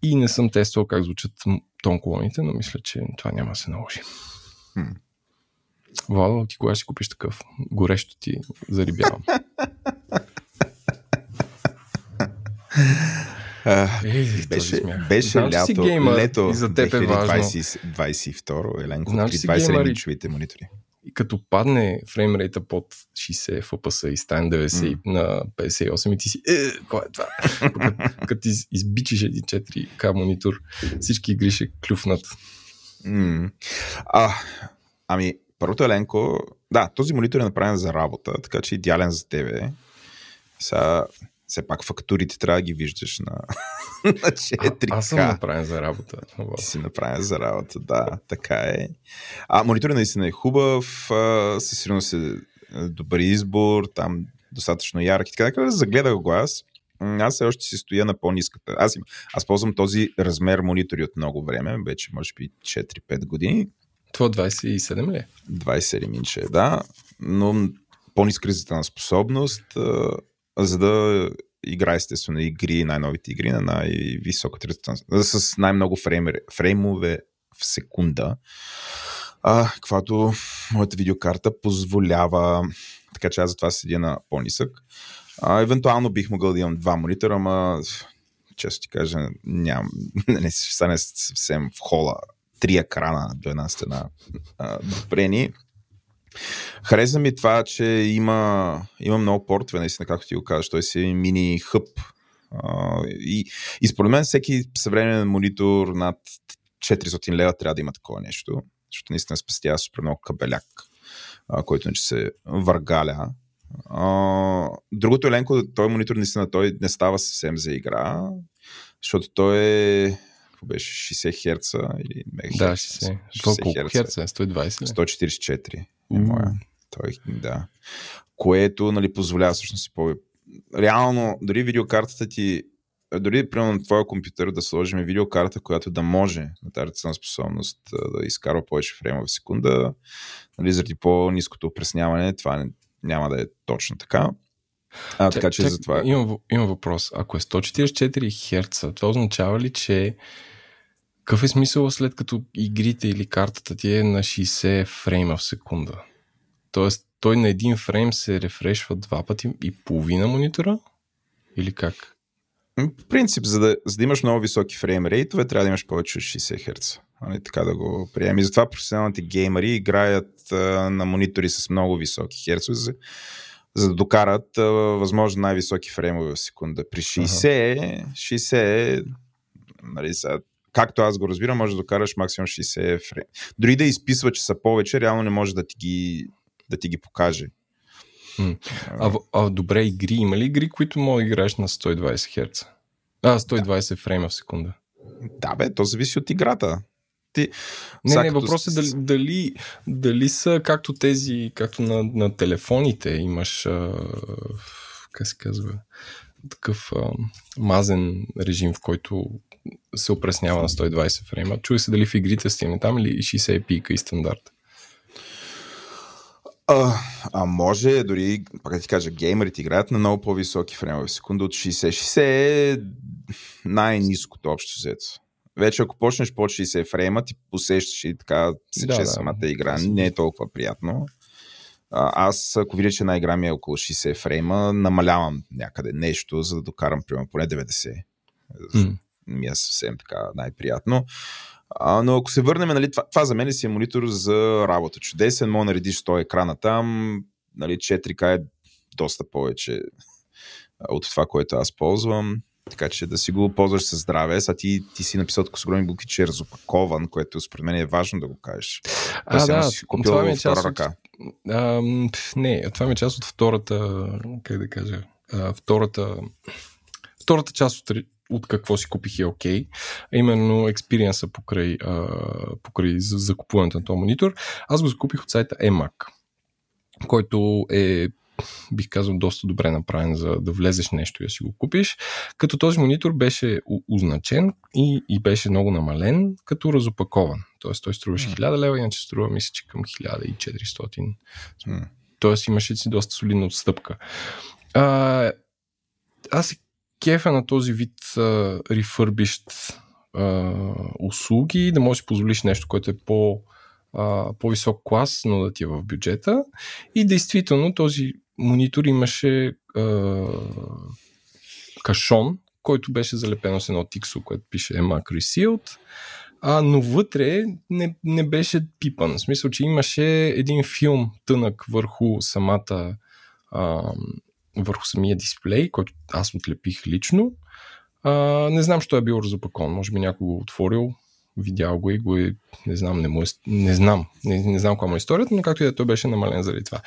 и не съм тествал как звучат тон колоните, но мисля, че това няма да се наложи. Hmm. Владо, ти кога ще купиш такъв? Горещо ти зарибявам. Uh, беше беше лято, геймър, лето и за теб е 2022, Еленко, Знам, 20 инчовите монитори и като падне фреймрейта под 60 FPS и стане 90 mm. на 58 и ти си, е, кой е това? като ти избичиш един 4К монитор, всички игри ще клюфнат. Mm. А, ами, първото Еленко, да, този монитор е направен за работа, така че идеален за тебе. Сега все пак фактурите трябва да ги виждаш на, на 4K. А, аз съм направен за работа. Ти си направен за работа, да, така е. А мониторът наистина е хубав, със сигурност е добър избор, там достатъчно ярки. Така да загледах го аз. Аз все още си стоя на по-низката. Аз, им, аз ползвам този размер монитори от много време, вече може би 4-5 години. Това 27 ли? 27 инче, да. Но по-ниска на способност за да игра естествено игри, най-новите игри на резултатност, с най-много фреймер, фреймове в секунда, а, каквато моята видеокарта позволява, така че аз затова седя на по-нисък. А, евентуално бих могъл да имам два монитора, ама често ти кажа, ням, не ще стане съвсем в хола три екрана до една стена допрени. Хареса ми това, че има, има много портове, наистина, както ти го казваш. Той си е мини хъб. и, и според мен всеки съвременен монитор над 400 лева трябва да има такова нещо, защото наистина спестява супер много кабеляк, който не се въргаля. Другото Еленко, той монитор наистина той не става съвсем за игра, защото той е беше 60 херца или МГц. Да, 60. 60 колко херца е? 120 144 е моя. Той, да. Което нали, позволява всъщност си по... Реално, дори видеокартата ти дори, примерно, на твоя компютър да сложим видеокарта, която да може на тази ръцена способност да изкарва повече фрейма в секунда, нали, заради по-низкото опресняване, това няма да е точно така. А, така че за това. Имам, имам въпрос. Ако е 144 Hz, това означава ли, че какъв е смисъл след като игрите или картата ти е на 60 фрейма в секунда? Тоест, той на един фрейм се рефрешва два пъти и половина монитора? Или как? В принцип, за да, за да имаш много високи фрейм рейтове, трябва да имаш повече от 60 Hz. Нали, така да го приемем. И затова професионалните геймери играят а, на монитори с много високи херцове, за, за да докарат а, възможно най-високи фреймове в секунда. При 60, ага. 60 нали, сега, както аз го разбирам, може да докараш максимум 60 фрейм. Дори да изписва, че са повече, реално не може да ти ги, да ти ги покаже. А, а, а добре, игри, има ли игри, които мога да играеш на 120 Hz? А, 120 да. фрейма в секунда. Да, бе, то зависи от играта. Ти, не, не, въпросът е дали, дали, дали са както тези, както на, на телефоните имаш, а, как се казва, такъв а, мазен режим, в който се опреснява на 120 фрейма. Чуй се дали в игрите стигне там или 60 пика и стандарт. А, а може дори, пак да ти кажа, геймерите играят на много по-високи фреймове секунда от 60. 60 е най-низкото общо взето. Вече ако почнеш под 60 фрейма, ти посещаш и така сече да, да, самата игра. Не е толкова приятно. А, аз, ако видя, че една игра ми е около 60 фрейма, намалявам някъде нещо, за да докарам, примерно, поне 90. Mm. Ми е съвсем така най-приятно. А, но ако се върнем, нали, това, това за мен си е монитор за работа. Чудесен, мога наредиш 100 екрана там. Нали, 4K е доста повече от това, което аз ползвам. Така че да си го ползваш със здраве. Сега ти, ти си написал с огромни букви, че е разопакован, което според мен е важно да го кажеш. А, да, си купил това ми е част ръка. От, а, не, това ми е част от втората, как да кажа, а, втората, втората част от, от какво си купих е окей, okay, а именно експириенса покрай, а, покрай закупуването на този монитор. Аз го закупих от сайта EMAC, който е бих казал, доста добре направен за да влезеш нещо и да си го купиш. Като този монитор беше означен и, и беше много намален, като разопакован. Тоест той струваше 1000 лева, иначе струва мисля, че към 1400. Mm. Тоест имаше си доста солидна отстъпка. А, аз кефа на този вид рефърбищ услуги, да можеш да си позволиш нещо, което е по, а, по-висок клас, но да ти е в бюджета. И действително този монитор имаше а, кашон, който беше залепено с едно тиксо, което пише Mac Resealed, а, но вътре не, не беше пипан. В смисъл, че имаше един филм тънък върху самата а, върху самия дисплей, който аз отлепих лично. А, не знам, що е бил разопакован. Може би някой го отворил, видял го и го е, не знам, не, му е, не знам, не, не знам коя му е историята, но както и да е, той беше намален заради това.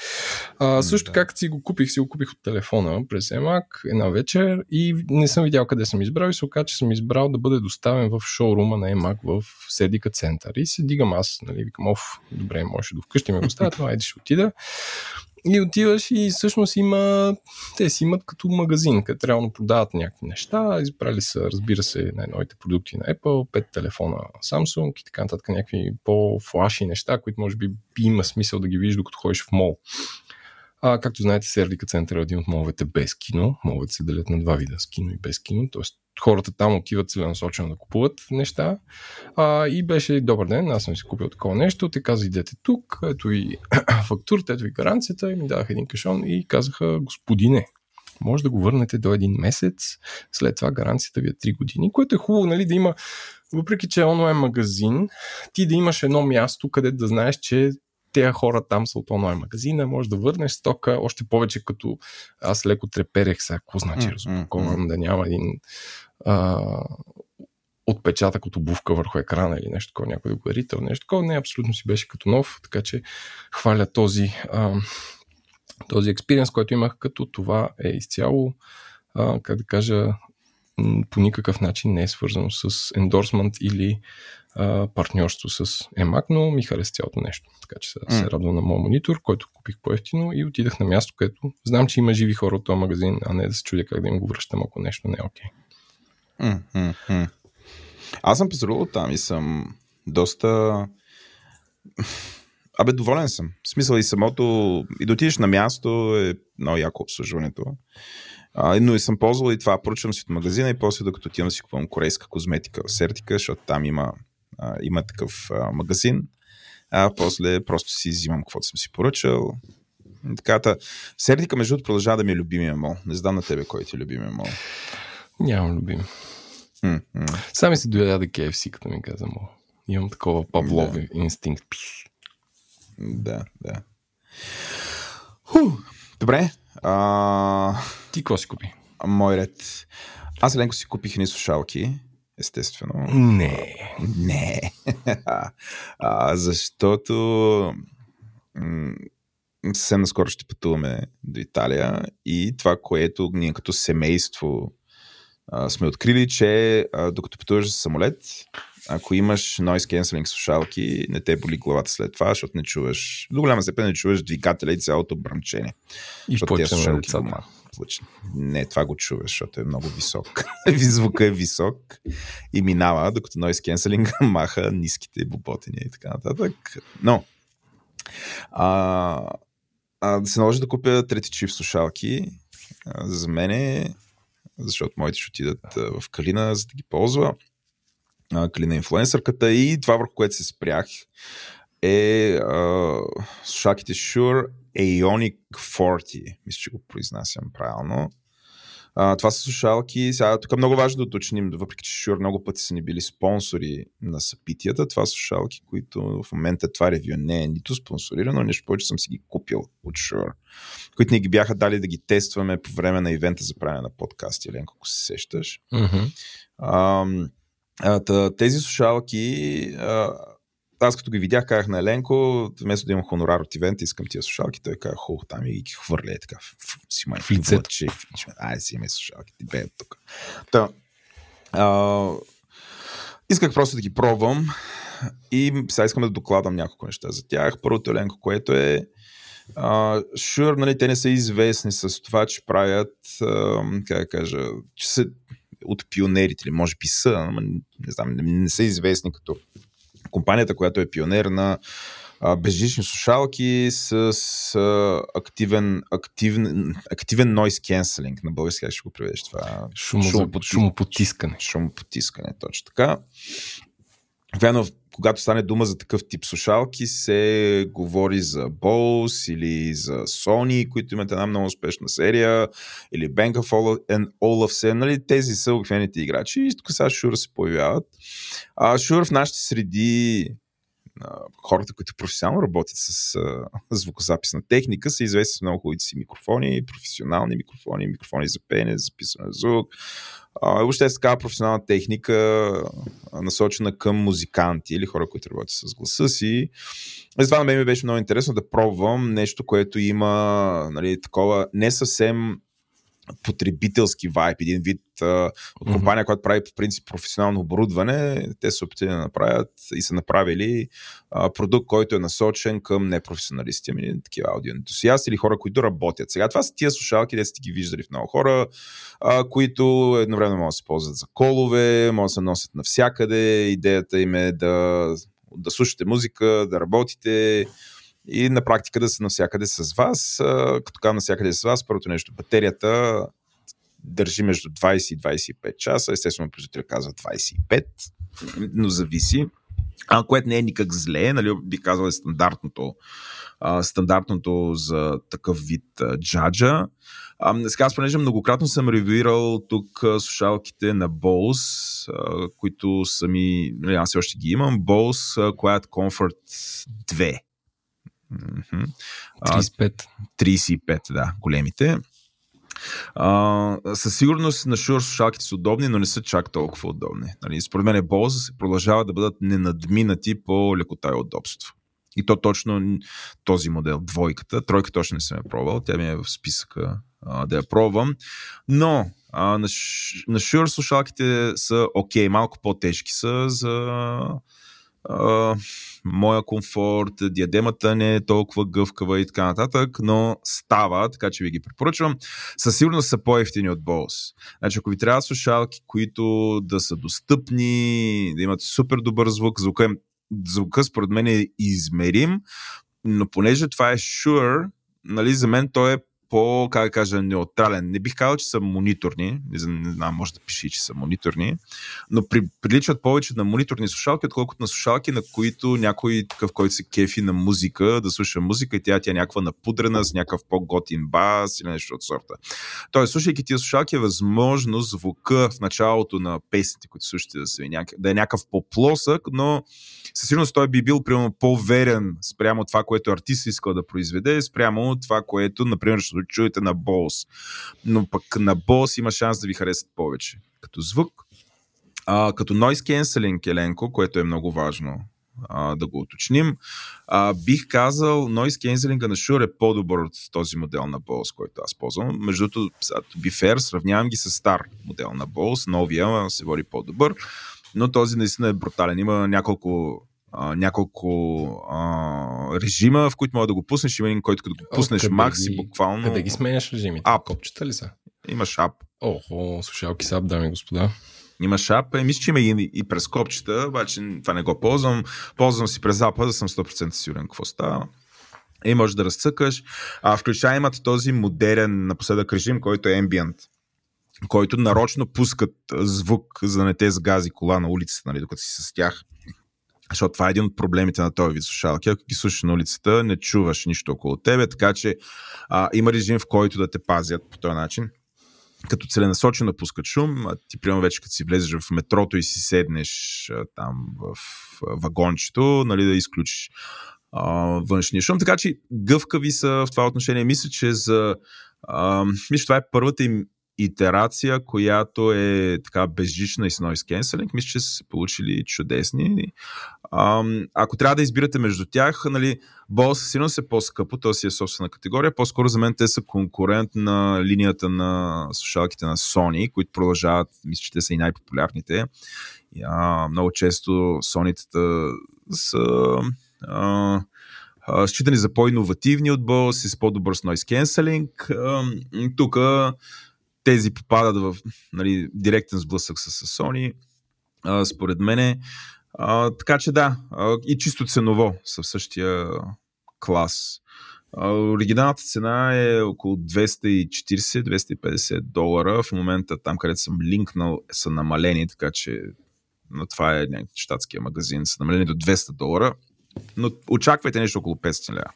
А, също така, като си го купих, си го купих от телефона през EMAC една вечер и не съм видял къде съм избрал и се оказа, че съм избрал да бъде доставен в шоурума на EMAC в Седика център. И се дигам аз, нали, викам, оф, добре, може до вкъщи ме го ставят, но айде ще отида. И отиваш и всъщност има, те си имат като магазин, където реално продават някакви неща. Избрали са, разбира се, най-новите продукти на Apple, пет телефона Samsung и така нататък, някакви по-флаши неща, които може би има смисъл да ги видиш докато ходиш в мол. А, както знаете, Сердика център е един от моловете без кино. Моловете се делят на два вида, с кино и без кино. Тоест, хората там отиват целенасочено да купуват неща. А, и беше добър ден, аз съм си купил такова нещо. Те каза, идете тук, ето и фактурата, ето и гаранцията. И ми даваха един кашон и казаха, господине, може да го върнете до един месец, след това гаранцията ви е 3 години, което е хубаво, нали, да има, въпреки че е онлайн магазин, ти да имаш едно място, където да знаеш, че тези хора там са от онлайн магазина, може да върнеш стока, още повече като аз леко треперех сега, какво значи разопакован, да няма един а, отпечатък от обувка върху екрана или нещо такова, някой да го е рител, нещо такова. Не, абсолютно си беше като нов, така че хваля този, а, този експириенс, който имах, като това е изцяло, а, как да кажа, по никакъв начин не е свързано с ендорсмент или а, партньорство с EMAC, но ми хареса цялото нещо. Така че mm. се радвам на моят монитор, който купих по-ефтино и отидах на място, където знам, че има живи хора от този магазин, а не да се чудя как да им го връщам, ако нещо не е окей. Okay. Mm-hmm. Аз съм пазарувал там и съм доста... Абе, доволен съм. В смисъл и самото... И да отидеш на място е много яко обслужването. А, но и съм ползвал и това. Поръчвам си от магазина и после докато отивам си купувам корейска козметика в Сертика, защото там има а, има такъв а, магазин, а после просто си взимам каквото съм си поръчал. Таката. Сердика, между другото, продължава да ми е любимия мол. Не знам на тебе кой ти е любимия мол. Нямам любим. Mm-hmm. Сами се дояда KFC, като ми каза мол. Имам такова павлови да. инстинкт. Да, да. Ху, добре. А... Ти какво си купи? Мой ред. Аз ленко си купих едни слушалки естествено. Не. Не. а, защото м- съвсем наскоро ще пътуваме до Италия и това, което ние като семейство а, сме открили, че а, докато пътуваш за самолет, ако имаш noise cancelling слушалки, не те боли главата след това, защото не чуваш, до голяма степен не чуваш двигателя и цялото бръмчение. И почваме децата. Не, това го чуваш, защото е много висок. Звука е висок и минава, докато noise cancelling маха ниските боботини и така нататък. Но, а, а, да се наложи да купя трети чиф слушалки, а, за мен е, защото моите ще отидат в Калина, за да ги ползва. А, Калина е инфлуенсърката и това върху което се спрях е а, слушалките Shure Aeonic 40. Мисля, че го произнасям правилно. А, това са слушалки. Сега, тук е много важно да уточним, въпреки че Shure много пъти са ни били спонсори на събитията. Това са слушалки, които в момента това ревю не е нито спонсорирано, нещо повече съм си ги купил от Shure, които ни ги бяха дали да ги тестваме по време на ивента за правене на подкасти, Еленко, ако се сещаш. Mm-hmm. А, а, тези слушалки а, аз като ги видях, казах на Еленко, вместо да имам хонорар от ивент, искам тия слушалки, той каза, хубаво, там и ги хвърля е така, си май в лицето. Ай, си имай слушалки, ти бе тук. Та, а, исках просто да ги пробвам и сега искам да докладам няколко неща за тях. Първото Еленко, което е Шур, uh, нали, те не са известни с това, че правят, uh, как да кажа, че са от пионерите, или може би са, не знам, не, са известни като компанията, която е пионер на безжични слушалки с, с активен, активен, активен noise cancelling. На български как ще го преведеш това? Шумопотискане. Шумопотискане. Точно така. Вено, когато стане дума за такъв тип слушалки, се говори за Bose или за Sony, които имат една много успешна серия, или Bank of Olufsen, нали, тези са обикновените играчи и тук сега Shure се появяват. А Shure в нашите среди хората, които професионално работят с звукозаписна техника, са известни с много хубавите си микрофони, професионални микрофони, микрофони за пене, за записване на звук. А, въобще е такава професионална техника, насочена към музиканти или хора, които работят с гласа си. Затова на мен ми беше много интересно да пробвам нещо, което има нали, такова не съвсем потребителски вайп, един вид а, компания, mm-hmm. която прави по принцип професионално оборудване, те се опитали да направят и са направили а, продукт, който е насочен към непрофесионалисти, ами такива аудиоентусиасти или хора, които работят. Сега това са тия слушалки, де сте ги виждали в много хора, а, които едновременно могат да се ползват за колове, могат да се носят навсякъде. Идеята им е да, да слушате музика, да работите, и на практика да са навсякъде с вас. Като казвам навсякъде с вас, първото нещо, батерията държи между 20 и 25 часа. Естествено, производителя казва 25, но зависи. А, което не е никак зле, нали, би казал е стандартното, а, стандартното за такъв вид а, джаджа. А, сега, аз понеже многократно съм ревюирал тук а, слушалките на Bose, а, които сами, нали, аз още ги имам, Bose Quiet Comfort 2. 35. 35, да, големите. А, със сигурност на Shure слушалките са удобни, но не са чак толкова удобни. Нали, според мен Bose продължава да бъдат ненадминати по лекота и удобство. И то точно този модел, двойката. Тройка точно не съм я пробвал. Тя ми е в списъка а, да я пробвам. Но а, на, на Shure слушалките са окей, okay, малко по-тежки са за моя комфорт, диадемата не е толкова гъвкава и така нататък, но става, така че ви ги препоръчвам. Със сигурност са по-ефтини от Bose. Значи, ако ви трябва слушалки, които да са достъпни, да имат супер добър звук, звука, е, звука според мен е измерим, но понеже това е Shure, нали, за мен той е по, как да кажа, неутрален. Не бих казал, че са мониторни, не знам, може да пише, че са мониторни, но при, приличат повече на мониторни слушалки, отколкото на слушалки, на които някой такъв, който се кефи на музика, да слуша музика и тя, тя е някаква напудрена с някакъв по-готин бас или нещо от сорта. Тоест, слушайки тия слушалки е възможно звука в началото на песните, които слушате да, са да е някакъв по-плосък, но със сигурност той би бил примерно по-верен спрямо това, което артист искал да произведе, спрямо това, което, например, ще чуете на Bose. Но пък на Bose има шанс да ви харесат повече. Като звук, а, като noise cancelling, Еленко, което е много важно а, да го уточним. А, бих казал, noise cancelling на Shure е по-добър от този модел на Bose, който аз ползвам. Между другото, be fair, сравнявам ги с стар модел на Bose, новия се води по-добър, но този наистина е брутален. Има няколко а, няколко а, режима, в които мога да го пуснеш. Има един, който като го пуснеш къде макс ги- и буквално... Къде ги сменяш режимите? Ап. Копчета ли са? Имаш ап. Охо, слушалки са, дами и господа. Имаш ап. Е, мисля, че има и, и през копчета, обаче това не го ползвам. Ползвам си през апа, да съм 100% сигурен какво става. И можеш да разцъкаш. А, включая имат този модерен напоследък режим, който е ambient който нарочно пускат а, звук, за да не те сгази кола на улицата, нали, докато си с тях. Защото това е един от проблемите на този вид слушалки. Ако ги слушаш на улицата, не чуваш нищо около тебе, така че а, има режим, в който да те пазят по този начин. Като целенасочено пускат шум, а ти примерно вече като си влезеш в метрото и си седнеш там в вагончето, нали, да изключиш а, външния шум. Така че гъвкави са в това отношение. Мисля, че за а, мисля, това е първата им итерация, която е така безжична и с noise cancelling. Мисля, че са получили чудесни. Ако трябва да избирате между тях, нали, Bose със сигурност е по-скъпо, то си е собствена категория. По-скоро за мен те са конкурент на линията на слушалките на Sony, които продължават, мисля, че те са и най-популярните. А, много често Sony-тата са а, считани за по-инновативни от Bose с по-добър с noise cancelling. Тук тези попадат в нали, директен сблъсък с, с Sony, а, според мене. А, така че да, а, и чисто ценово са в същия клас. А, оригиналната цена е около 240-250 долара. В момента там, където съм линкнал, са намалени, така че но това е някакъв щатския магазин, са намалени до 200 долара. Но очаквайте нещо около 500 лева.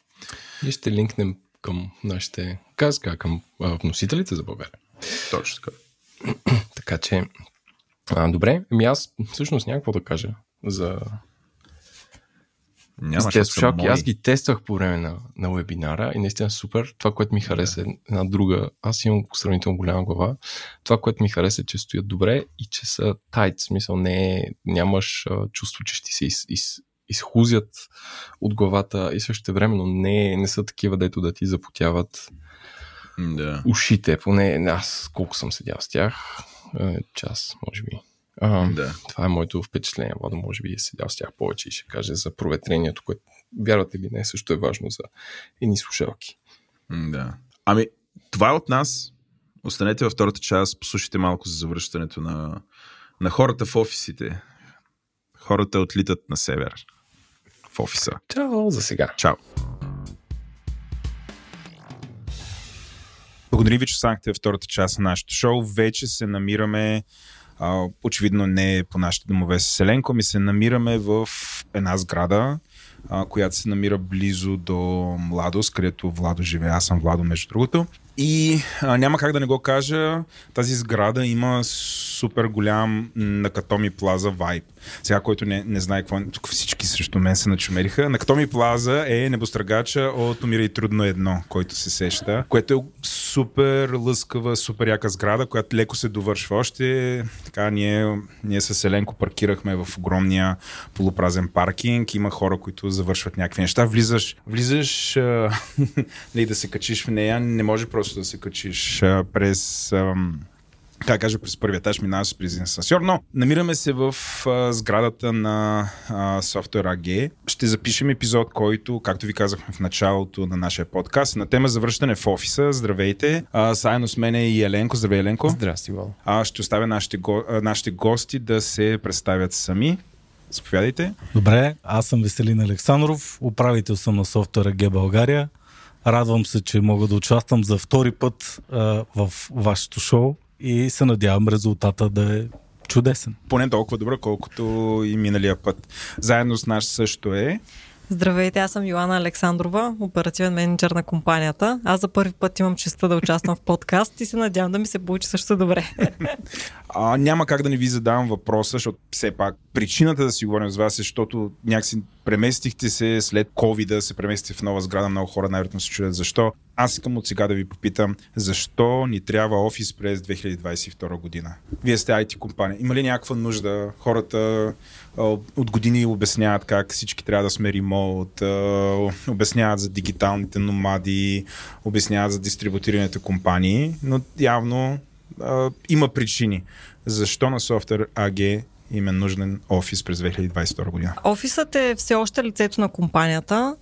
Ние ще линкнем към нашите казка, към а, вносителите за България. Точно така. Така че, а, добре, ами аз всъщност няма какво да кажа за Няма, са слушалки. Аз ги тествах по време на, на вебинара и наистина супер. Това, което ми хареса е една друга. Аз имам сравнително голяма глава. Това, което ми хареса е, че стоят добре и че са тайт. Смисъл, не е, нямаш а, чувство, че ще се из, из, изхузят от главата и също времено не, не са такива, дето да ти запотяват Да. ушите. Поне аз колко съм седял с тях. Е, час, може би. А, да. това е моето впечатление. Владо може би е седял с тях повече и ще каже за проветрението, което вярвате ли не, също е важно за едни слушалки. Да. Ами, това е от нас. Останете във втората част, послушайте малко за завръщането на, на хората в офисите. Хората отлитат на север. В офиса. Чао за сега. Чао. Благодарим ви, че останахте във втората част на нашето шоу. Вече се намираме, а, очевидно не по нашите домове с Селенко, ми се намираме в една сграда, а, която се намира близо до Младост, където Владо живее. Аз съм Владо, между другото. И а, няма как да не го кажа, тази сграда има супер голям Накатоми Плаза вайб. Сега, който не, не знае какво е, тук всички срещу мен се начумериха. Накатоми Плаза е небострагача от Умира и трудно едно, който се сеща, което е супер лъскава, супер яка сграда, която леко се довършва още. Така, ние, ние с Еленко паркирахме в огромния полупразен паркинг. Има хора, които завършват някакви неща. Влизаш, влизаш а, нали, да се качиш в нея, не може просто да се качиш а, през... Ам, как кажа, през първия етаж минаваш през един асансьор, но намираме се в а, сградата на а, Software AG. Ще запишем епизод, който, както ви казахме в началото на нашия подкаст, на тема завръщане в офиса. Здравейте! А, заедно с мен е и Еленко. Здравей, Еленко! Здрасти, Владо. А, ще оставя нашите, го, а, нашите гости да се представят сами. Заповядайте. Добре, аз съм Веселин Александров, управител съм на Software AG България. Радвам се, че мога да участвам за втори път а, в вашето шоу и се надявам резултата да е чудесен. Поне толкова добра, колкото и миналия път. Заедно с нас също е Здравейте, аз съм Йоана Александрова, оперативен менеджер на компанията. Аз за първи път имам честа да участвам в подкаст и се надявам да ми се получи също добре. А, няма как да не ви задавам въпроса, защото все пак причината да си говорим с вас е, защото някакси преместихте се след covid се преместихте в нова сграда, много хора най-вероятно се чудят защо. Аз искам от сега да ви попитам, защо ни трябва офис през 2022 година? Вие сте IT компания. Има ли някаква нужда? Хората от години обясняват как всички трябва да сме ремонт, обясняват за дигиталните номади, обясняват за дистрибутираните компании, но явно има причини. Защо на Software AG им е нужен офис през 2022 година? Офисът е все още лицето на компанията.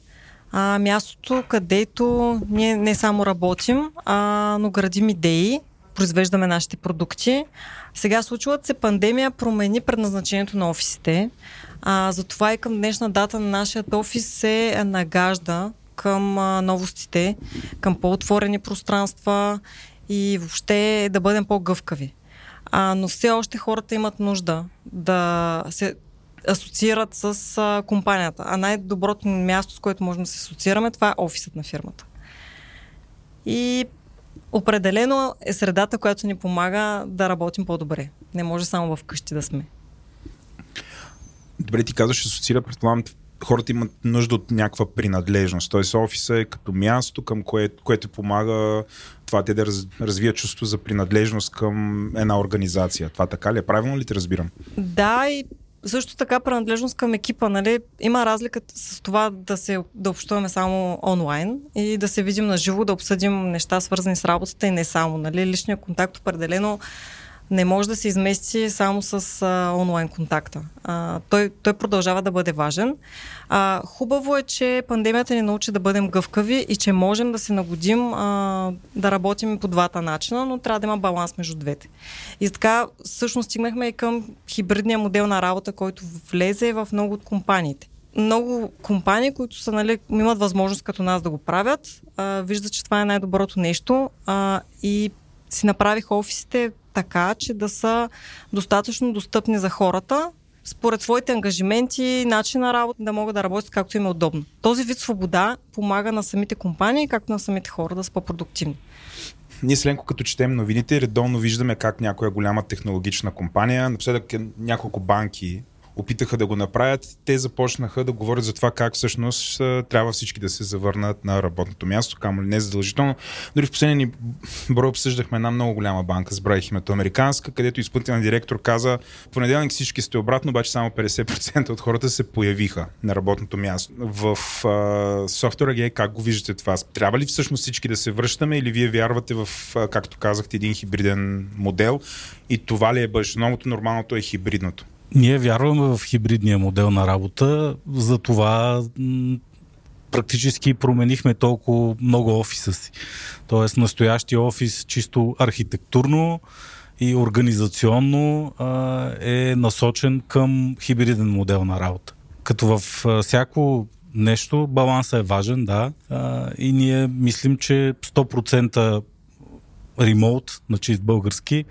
А, мястото, където ние не само работим, а, но градим идеи, произвеждаме нашите продукти. Сега случват се пандемия, промени предназначението на офисите. А, затова и към днешна дата на нашия офис се нагажда към а, новостите, към по-отворени пространства и въобще да бъдем по-гъвкави. А, но все още хората имат нужда да се асоциират с а, компанията. А най-доброто място, с което можем да се асоциираме, това е офисът на фирмата. И определено е средата, която ни помага да работим по-добре. Не може само в къщи да сме. Добре, ти казваш асоциира, предполагам, хората имат нужда от някаква принадлежност. Тоест офиса е като място, към кое, което помага това те да раз, развият чувство за принадлежност към една организация. Това така ли е? Правилно ли те разбирам? Да, и също така принадлежност към екипа, нали? Има разлика с това да се да общуваме само онлайн и да се видим на живо, да обсъдим неща свързани с работата и не само, нали? Личният контакт определено не може да се измести само с а, онлайн контакта. А, той, той продължава да бъде важен. А, хубаво е, че пандемията ни научи да бъдем гъвкави и че можем да се нагодим а, да работим по двата начина, но трябва да има баланс между двете. И така, всъщност стигнахме и към хибридния модел на работа, който влезе в много от компаниите много компании, които са, нали, имат възможност като нас да го правят, а, виждат, че това е най-доброто нещо а, и си направих офисите така, че да са достатъчно достъпни за хората, според своите ангажименти и начин на работа да могат да работят както им е удобно. Този вид свобода помага на самите компании, както на самите хора да са по-продуктивни. Ние с Ленко, като четем новините, редовно виждаме как някоя голяма технологична компания, напоследък е няколко банки опитаха да го направят, те започнаха да говорят за това как всъщност трябва всички да се завърнат на работното място, камо ли не задължително. Дори в последния ни брой обсъждахме една много голяма банка, забравих името американска, където изпълнителният директор каза, понеделник всички сте обратно, обаче само 50% от хората се появиха на работното място. В софтуера uh, как го виждате това? Трябва ли всъщност всички да се връщаме или вие вярвате в, uh, както казахте, един хибриден модел и това ли е бъдещето? Новото нормалното е хибридното. Ние вярваме в хибридния модел на работа, за това практически променихме толкова много офиса си. Тоест настоящия офис чисто архитектурно и организационно е насочен към хибриден модел на работа. Като в всяко нещо балансът е важен, да, и ние мислим, че 100% ремоут, на чист български,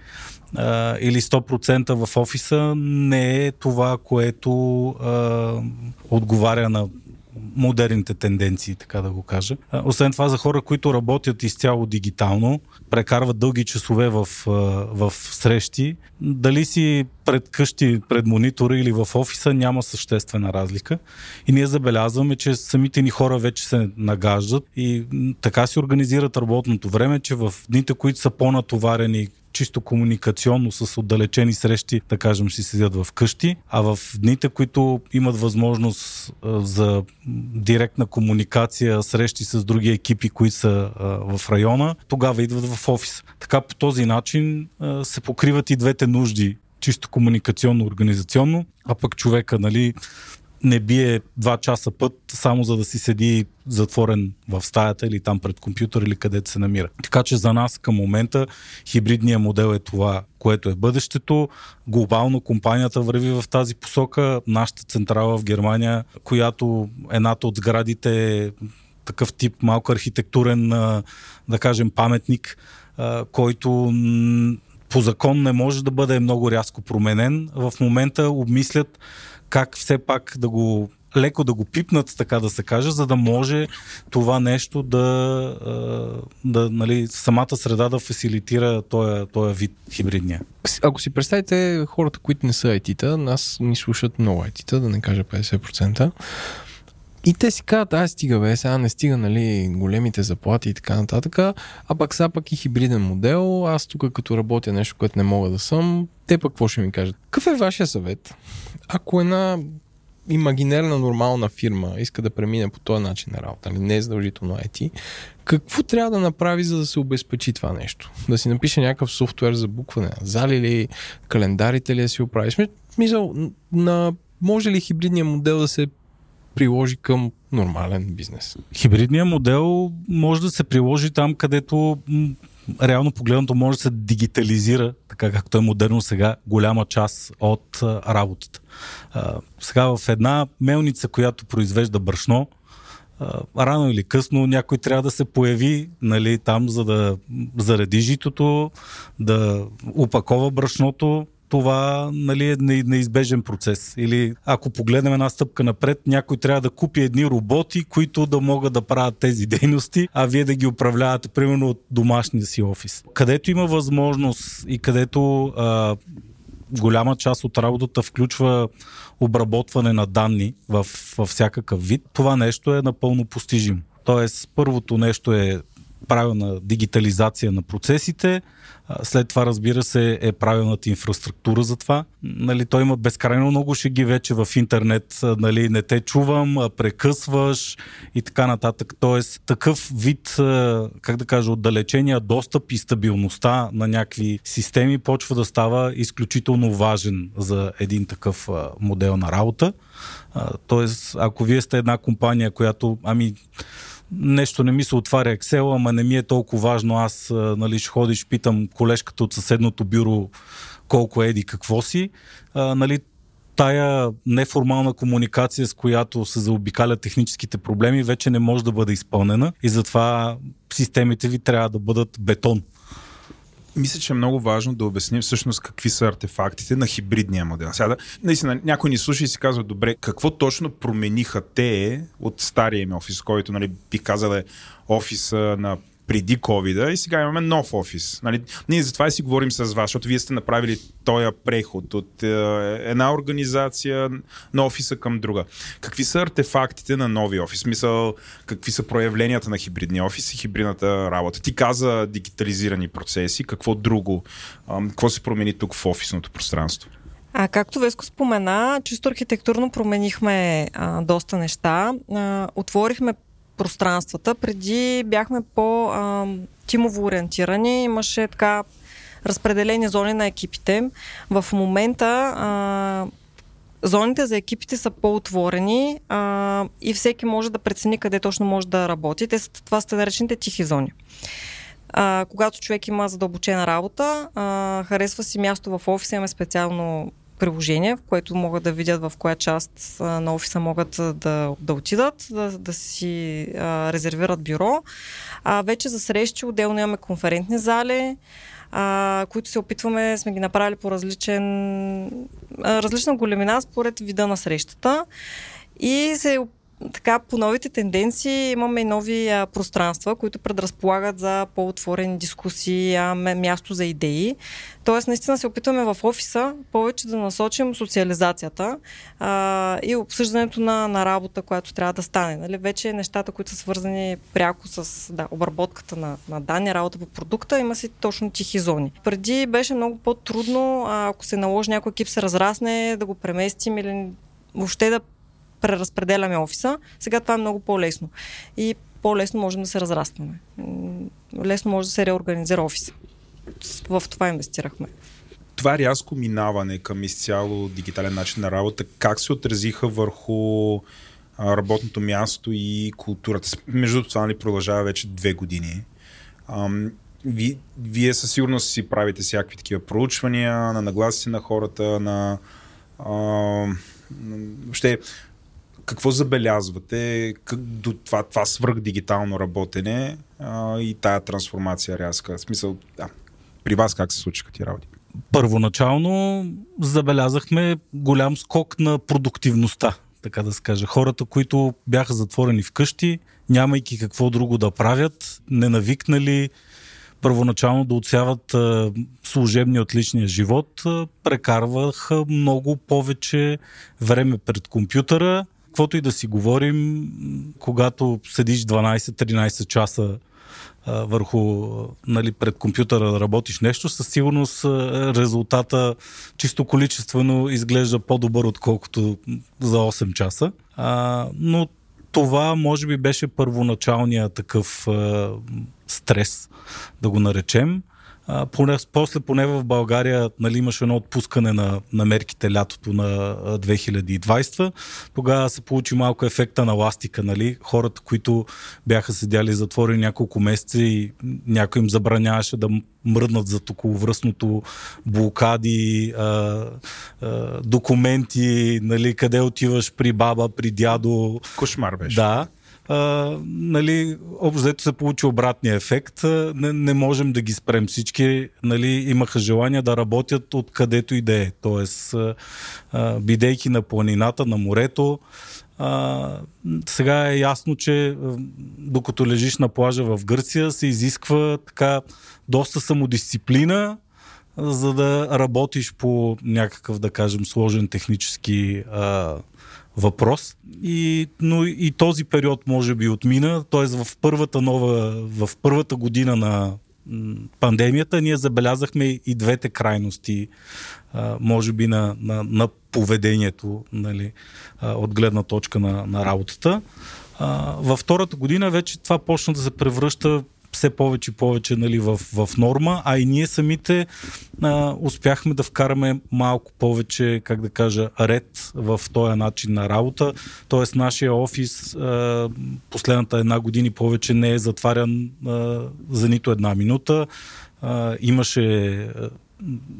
а, или 100% в офиса не е това, което а, отговаря на модерните тенденции, така да го кажа. Освен това, за хора, които работят изцяло дигитално, прекарват дълги часове в, в срещи, дали си пред къщи, пред монитора или в офиса, няма съществена разлика. И ние забелязваме, че самите ни хора вече се нагаждат и така си организират работното време, че в дните, които са по-натоварени, чисто комуникационно с отдалечени срещи, да кажем, си седят в къщи, а в дните, които имат възможност за директна комуникация, срещи с други екипи, които са в района, тогава идват в офис. Така по този начин се покриват и двете нужди чисто комуникационно, организационно, а пък човека, нали, не бие два часа път, само за да си седи затворен в стаята или там пред компютър или където се намира. Така че за нас към момента хибридния модел е това, което е бъдещето. Глобално компанията върви в тази посока. Нашата централа в Германия, която едната от сградите е такъв тип малко архитектурен, да кажем, паметник, който по закон не може да бъде много рязко променен. В момента обмислят как все пак да го леко да го пипнат, така да се каже, за да може това нещо да, да нали, самата среда да фасилитира този, този вид хибридния. Ако си представите хората, които не са IT-та, нас ни слушат много IT-та, да не кажа 50%. И те си казват, аз стига бе, сега не стига, нали, големите заплати и така нататък, а пък сега пък и хибриден модел, аз тук като работя нещо, което не мога да съм, те пък какво ще ми кажат? Какъв е вашия съвет? Ако една имагинерна нормална фирма иска да премине по този начин на работа, нали, не е задължително IT, какво трябва да направи, за да се обезпечи това нещо? Да си напише някакъв софтуер за букване зали ли, календарите ли да си оправи? Смисъл, на, може ли хибридния модел да се приложи към нормален бизнес? Хибридният модел може да се приложи там, където реално погледнато може да се дигитализира, така както е модерно сега, голяма част от работата. А, сега в една мелница, която произвежда брашно, а, рано или късно някой трябва да се появи нали, там, за да зареди житото, да упакова брашното, това нали, е неизбежен процес. Или ако погледнем една стъпка напред, някой трябва да купи едни роботи, които да могат да правят тези дейности, а вие да ги управлявате, примерно от домашния си офис. Където има възможност и където а, голяма част от работата включва обработване на данни в, във всякакъв вид, това нещо е напълно постижимо. Тоест, първото нещо е правилна дигитализация на процесите, след това, разбира се, е правилната инфраструктура за това. Нали, той има безкрайно много шеги вече в интернет. Нали, не те чувам, прекъсваш и така нататък. Тоест, такъв вид, как да кажа, отдалечения достъп и стабилността на някакви системи почва да става изключително важен за един такъв модел на работа. Тоест, ако вие сте една компания, която, ами, нещо не ми се отваря Excel, ама не ми е толкова важно. Аз нали, ще ходиш, питам колежката от съседното бюро колко еди, какво си. А, нали, тая неформална комуникация, с която се заобикалят техническите проблеми, вече не може да бъде изпълнена и затова системите ви трябва да бъдат бетон. Мисля, че е много важно да обясним всъщност какви са артефактите на хибридния модел. Сега, наистина, някой ни слуша и си казва, добре, какво точно промениха те от стария им офис, който, нали, би казал е офиса на преди covid и сега имаме нов офис. Нали? Ние затова и си говорим с вас, защото вие сте направили този преход от е, една организация на офиса към друга. Какви са артефактите на нови офис? Мисъл, какви са проявленията на хибридния офис и хибридната работа? Ти каза дигитализирани процеси, какво друго? какво се промени тук в офисното пространство? А, както Веско спомена, чисто архитектурно променихме а, доста неща. А, отворихме пространствата. Преди бяхме по-тимово ориентирани, имаше така разпределени зони на екипите. В момента а, зоните за екипите са по-отворени а, и всеки може да прецени къде точно може да работи. Те са, това са наречените тихи зони. А, когато човек има задълбочена работа, а, харесва си място в офиса, имаме специално приложение, в което могат да видят в коя част на офиса могат да, да отидат, да, да си а, резервират бюро. А вече за срещи отделно имаме конферентни зали, а, които се опитваме, сме ги направили по различен, а, различна големина според вида на срещата. И се така, по новите тенденции имаме и нови а, пространства, които предразполагат за по-отворени дискусии, а, място за идеи. Тоест, наистина се опитваме в офиса повече да насочим социализацията а, и обсъждането на, на работа, която трябва да стане. Нали? Вече нещата, които са свързани пряко с да, обработката на, на данни, работа по продукта, има си точно тихи зони. Преди беше много по-трудно, ако се наложи някой екип се разрасне, да го преместим или въобще да преразпределяме офиса. Сега това е много по-лесно. И по-лесно можем да се разрастваме. Лесно може да се реорганизира офиса. В това инвестирахме. Това рязко минаване към изцяло дигитален начин на работа, как се отразиха върху работното място и културата? Между това нали, продължава вече две години. Ам, ви, вие със сигурност си правите всякакви такива проучвания на нагласите на хората, на а, въобще какво забелязвате как, до това, това свръхдигитално работене а, и тая трансформация рязка? В смисъл, да, при вас как се случиха ти работи? Първоначално забелязахме голям скок на продуктивността, така да се каже. Хората, които бяха затворени вкъщи, нямайки какво друго да правят, ненавикнали първоначално да отсяват а, служебния от личния живот, прекарваха много повече време пред компютъра, каквото и да си говорим, когато седиш 12-13 часа върху, нали, пред компютъра да работиш нещо, със сигурност резултата чисто количествено изглежда по-добър, отколкото за 8 часа. А, но това може би беше първоначалният такъв а, стрес, да го наречем. А, поне, после поне в България нали, имаше едно отпускане на, на мерките лятото на 2020. Тогава се получи малко ефекта на ластика. Нали? Хората, които бяха седяли затворени няколко месеца и някой им забраняваше да мръднат за околовръстното блокади, а, а, документи, нали, къде отиваш при баба, при дядо. Кошмар беше. Да а, нали, общо се получи обратния ефект. Не, не можем да ги спрем всички. Нали, имаха желание да работят откъдето и да е. Тоест, бидейки на планината, на морето. А, сега е ясно, че докато лежиш на плажа в Гърция, се изисква така доста самодисциплина, за да работиш по някакъв, да кажем, сложен технически а, въпрос. И, но и този период може би отмина, т.е. в първата нова, в първата година на пандемията ние забелязахме и двете крайности, може би на, на, на поведението нали, от гледна точка на, на работата. Във втората година вече това почна да се превръща все повече и повече нали, в, в норма, а и ние самите а, успяхме да вкараме малко повече, как да кажа, ред в този начин на работа. Тоест нашия офис а, последната една година повече не е затварян а, за нито една минута. А, имаше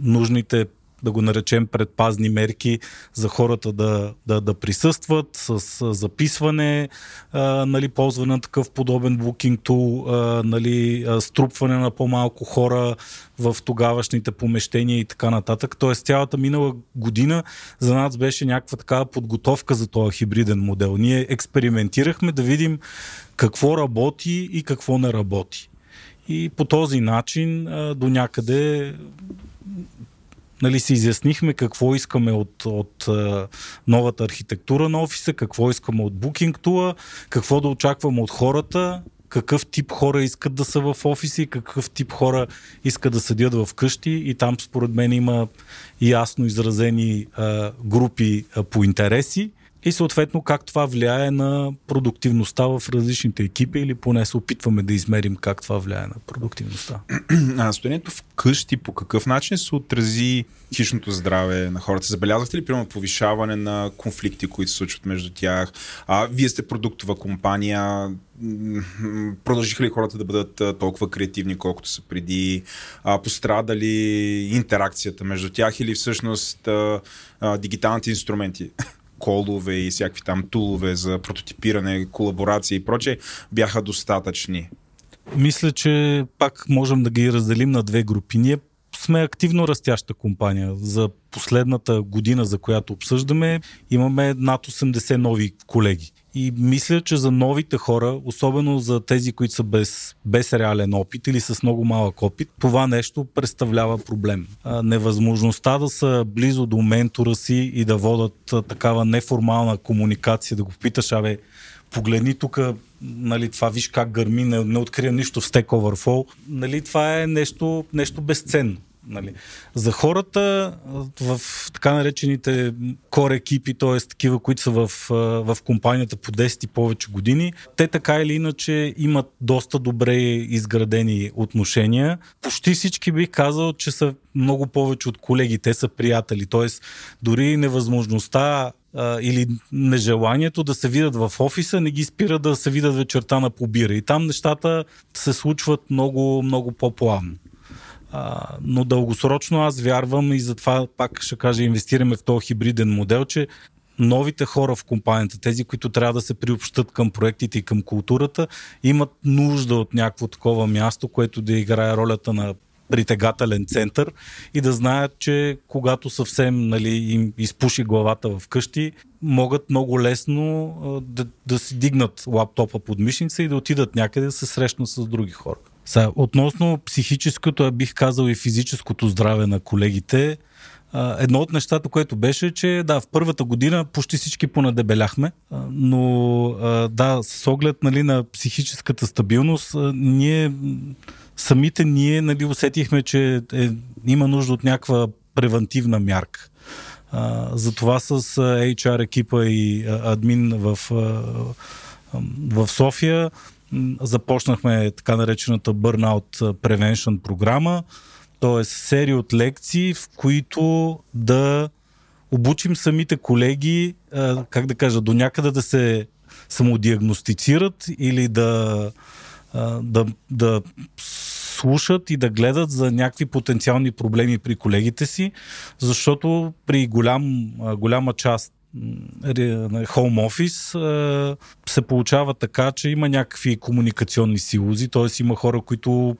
нужните да го наречем предпазни мерки за хората да, да, да присъстват с, записване, а, нали, ползване на такъв подобен booking tool, а, нали, струпване на по-малко хора в тогавашните помещения и така нататък. Тоест цялата минала година за нас беше някаква такава подготовка за този хибриден модел. Ние експериментирахме да видим какво работи и какво не работи. И по този начин до някъде нали, си изяснихме какво искаме от, от uh, новата архитектура на офиса, какво искаме от Booking Tool, какво да очакваме от хората, какъв тип хора искат да са в офиси, какъв тип хора искат да седят в къщи. И там според мен има ясно изразени а, групи а, по интереси и съответно как това влияе на продуктивността в различните екипи или поне се опитваме да измерим как това влияе на продуктивността. А стоянето в къщи по какъв начин се отрази хищното здраве на хората? Забелязахте ли, примерно, повишаване на конфликти, които се случват между тях? А, вие сте продуктова компания, продължиха ли хората да бъдат толкова креативни, колкото са преди? А, пострадали интеракцията между тях или всъщност а, а, дигиталните инструменти колове и всякакви там тулове за прототипиране, колаборация и прочее бяха достатъчни? Мисля, че пак можем да ги разделим на две групи. Ние сме активно растяща компания. За последната година, за която обсъждаме, имаме над 80 нови колеги. И мисля, че за новите хора, особено за тези, които са без, без реален опит или с много малък опит, това нещо представлява проблем. Невъзможността да са близо до ментора си и да водат а, такава неформална комуникация, да го питаш, абе, погледни тук, нали, това виж как гърми, не, не открия нищо в Stack Overflow. Нали, това е нещо, нещо безценно. Нали. За хората в така наречените core екипи, т.е. такива, които са в, в компанията по 10 и повече години, те така или иначе имат доста добре изградени отношения. Почти всички бих казал, че са много повече от колеги, те са приятели. Т.е. дори невъзможността или нежеланието да се видят в офиса не ги спира да се видят вечерта на побира. И там нещата се случват много, много по-плавно. А, но дългосрочно аз вярвам и затова пак ще кажа, инвестираме в този хибриден модел, че новите хора в компанията, тези, които трябва да се приобщат към проектите и към културата, имат нужда от някакво такова място, което да играе ролята на притегателен център и да знаят, че когато съвсем нали, им изпуши главата в къщи, могат много лесно да, да си дигнат лаптопа под мишница и да отидат някъде да се срещнат с други хора. Са, относно психическото, бих казал и физическото здраве на колегите, а, едно от нещата, което беше, че да, в първата година почти всички понадебеляхме, а, но а, да, с оглед нали, на психическата стабилност, а, ние самите ние нали, усетихме, че е, има нужда от някаква превентивна мярка. А, затова с HR екипа и а, админ в, а, в София започнахме така наречената Burnout Prevention програма, т.е. серия от лекции, в които да обучим самите колеги, как да кажа, до някъде да се самодиагностицират или да, да, да слушат и да гледат за някакви потенциални проблеми при колегите си, защото при голям, голяма част хоум офис се получава така, че има някакви комуникационни силузи, т.е. има хора, които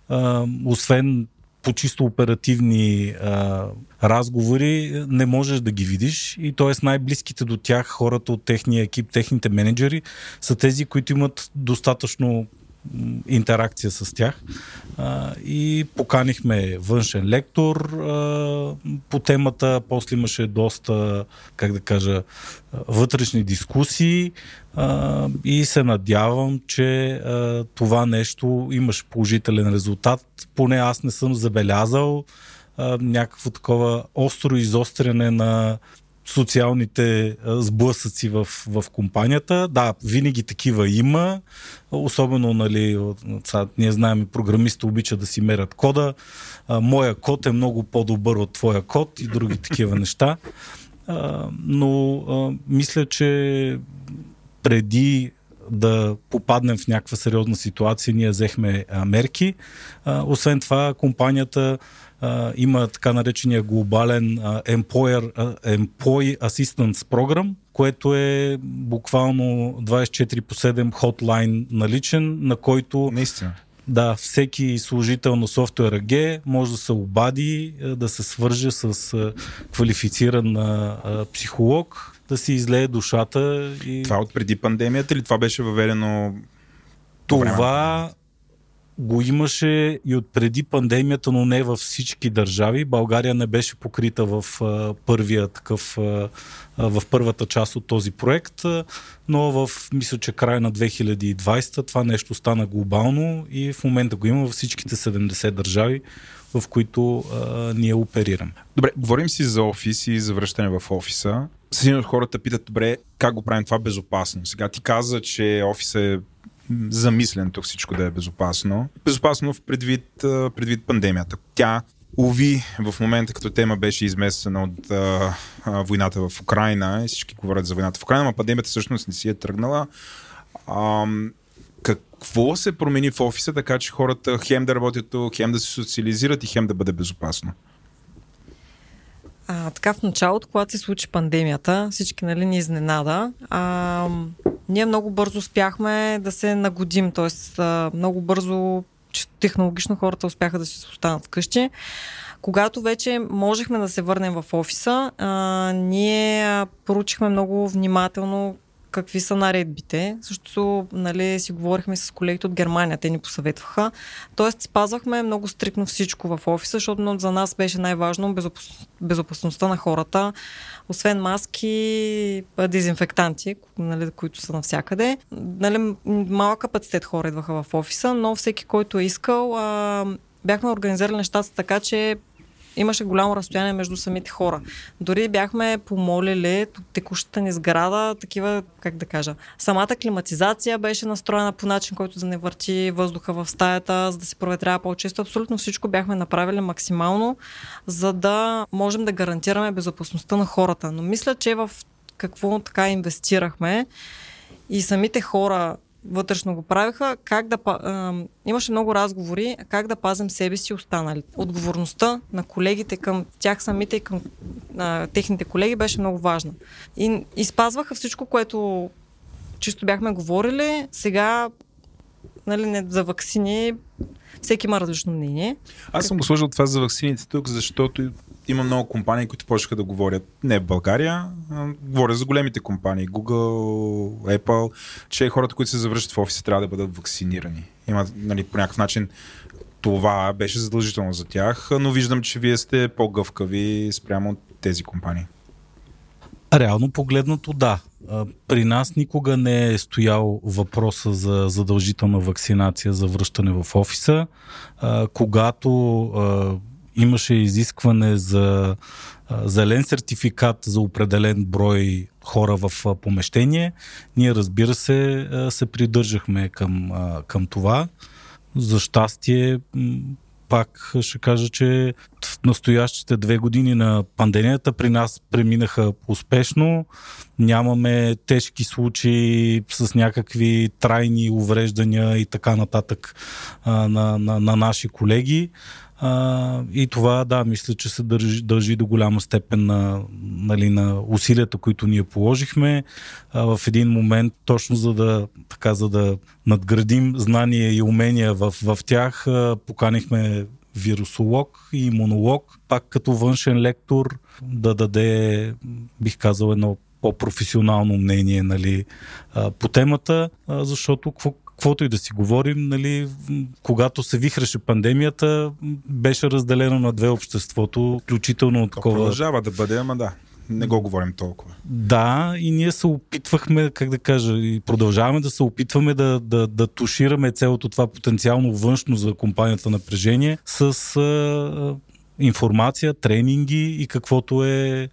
освен по чисто оперативни а, разговори не можеш да ги видиш и т.е. най-близките до тях хората от техния екип, техните менеджери са тези, които имат достатъчно интеракция с тях. И поканихме външен лектор по темата. После имаше доста, как да кажа, вътрешни дискусии и се надявам, че това нещо имаш положителен резултат. Поне аз не съм забелязал някакво такова остро изостряне на социалните сблъсъци в, в компанията. Да, винаги такива има, особено, нали, ние знаем, програмисти обичат да си мерят кода. Моя код е много по-добър от твоя код и други такива неща. Но мисля, че преди да попаднем в някаква сериозна ситуация, ние взехме мерки. Освен това, компанията а, има така наречения глобален а, Employer, а, Employee Assistance Program, което е буквално 24 по 7 хотлайн наличен, на който Наистина. Да, всеки служител на софтуер AG може да се обади, да се свърже с квалифициран психолог, да си излее душата. И... Това от преди пандемията или това беше въведено? Това го имаше и от преди пандемията, но не във всички държави. България не беше покрита в първия такъв, в първата част от този проект, но в, мисля, че края на 2020 това нещо стана глобално и в момента го има във всичките 70 държави, в които а, ние оперираме. Добре, говорим си за офис и за връщане в офиса. Сигурно хората питат, добре, как го правим това безопасно? Сега ти каза, че офис е замислен тук всичко да е безопасно. Безопасно в предвид, предвид пандемията. Тя Уви, в момента като тема беше изместена от а, а, войната в Украина и всички говорят за войната в Украина, но пандемията всъщност не си е тръгнала. А, какво се промени в офиса, така че хората хем да работят хем да се социализират и хем да бъде безопасно? А, така в началото, когато се случи пандемията, всички нали, ни изненада. А, ние много бързо успяхме да се нагодим, т.е. много бързо технологично хората успяха да се останат вкъщи. Когато вече можехме да се върнем в офиса, а, ние поручихме много внимателно какви са наредбите. Също нали, си говорихме с колегите от Германия, те ни посъветваха. Тоест спазвахме много стрикно всичко в офиса, защото за нас беше най-важно безопас... безопасността на хората, освен маски, дезинфектанти, нали, които са навсякъде. Нали, малък капацитет хора идваха в офиса, но всеки, който е искал, а, бяхме организирали нещата така, че имаше голямо разстояние между самите хора. Дори бяхме помолили текущата ни сграда, такива, как да кажа, самата климатизация беше настроена по начин, който да не върти въздуха в стаята, за да се проветрява по-често. Абсолютно всичко бяхме направили максимално, за да можем да гарантираме безопасността на хората. Но мисля, че в какво така инвестирахме и самите хора вътрешно го правиха, как да... А, имаше много разговори как да пазим себе си останали. Отговорността на колегите към тях самите и към а, техните колеги беше много важна. И, и спазваха всичко, което чисто бяхме говорили. Сега нали, не, за вакцини всеки има различно мнение. Аз съм го сложил това за вакцините тук, защото има много компании, които почнаха да говорят не в България, а говоря за големите компании, Google, Apple, че хората, които се завръщат в офиса, трябва да бъдат вакцинирани. Има нали, по някакъв начин това беше задължително за тях, но виждам, че вие сте по-гъвкави спрямо тези компании? Реално погледнато да. При нас никога не е стоял въпроса за задължителна вакцинация за връщане в офиса. Когато имаше изискване за зелен сертификат за определен брой хора в помещение, ние разбира се се придържахме към, към това. За щастие, пак ще кажа, че в настоящите две години на пандемията при нас преминаха успешно. Нямаме тежки случаи с някакви трайни увреждания и така нататък на, на, на наши колеги. А, и това, да, мисля, че се дължи, дължи до голяма степен на, нали, на усилията, които ние положихме. А, в един момент, точно за да, така, за да надградим знания и умения в, в тях, а, поканихме вирусолог и имунолог, пак като външен лектор, да даде, бих казал, едно по-професионално мнение нали, по темата, защото каквото и да си говорим, нали, когато се вихреше пандемията, беше разделено на две обществото, включително от такова... продължава да бъде, ама да, не го говорим толкова. Да, и ние се опитвахме, как да кажа, и продължаваме да се опитваме да, да, да тушираме цялото това потенциално външно за компанията напрежение с а, информация, тренинги и каквото е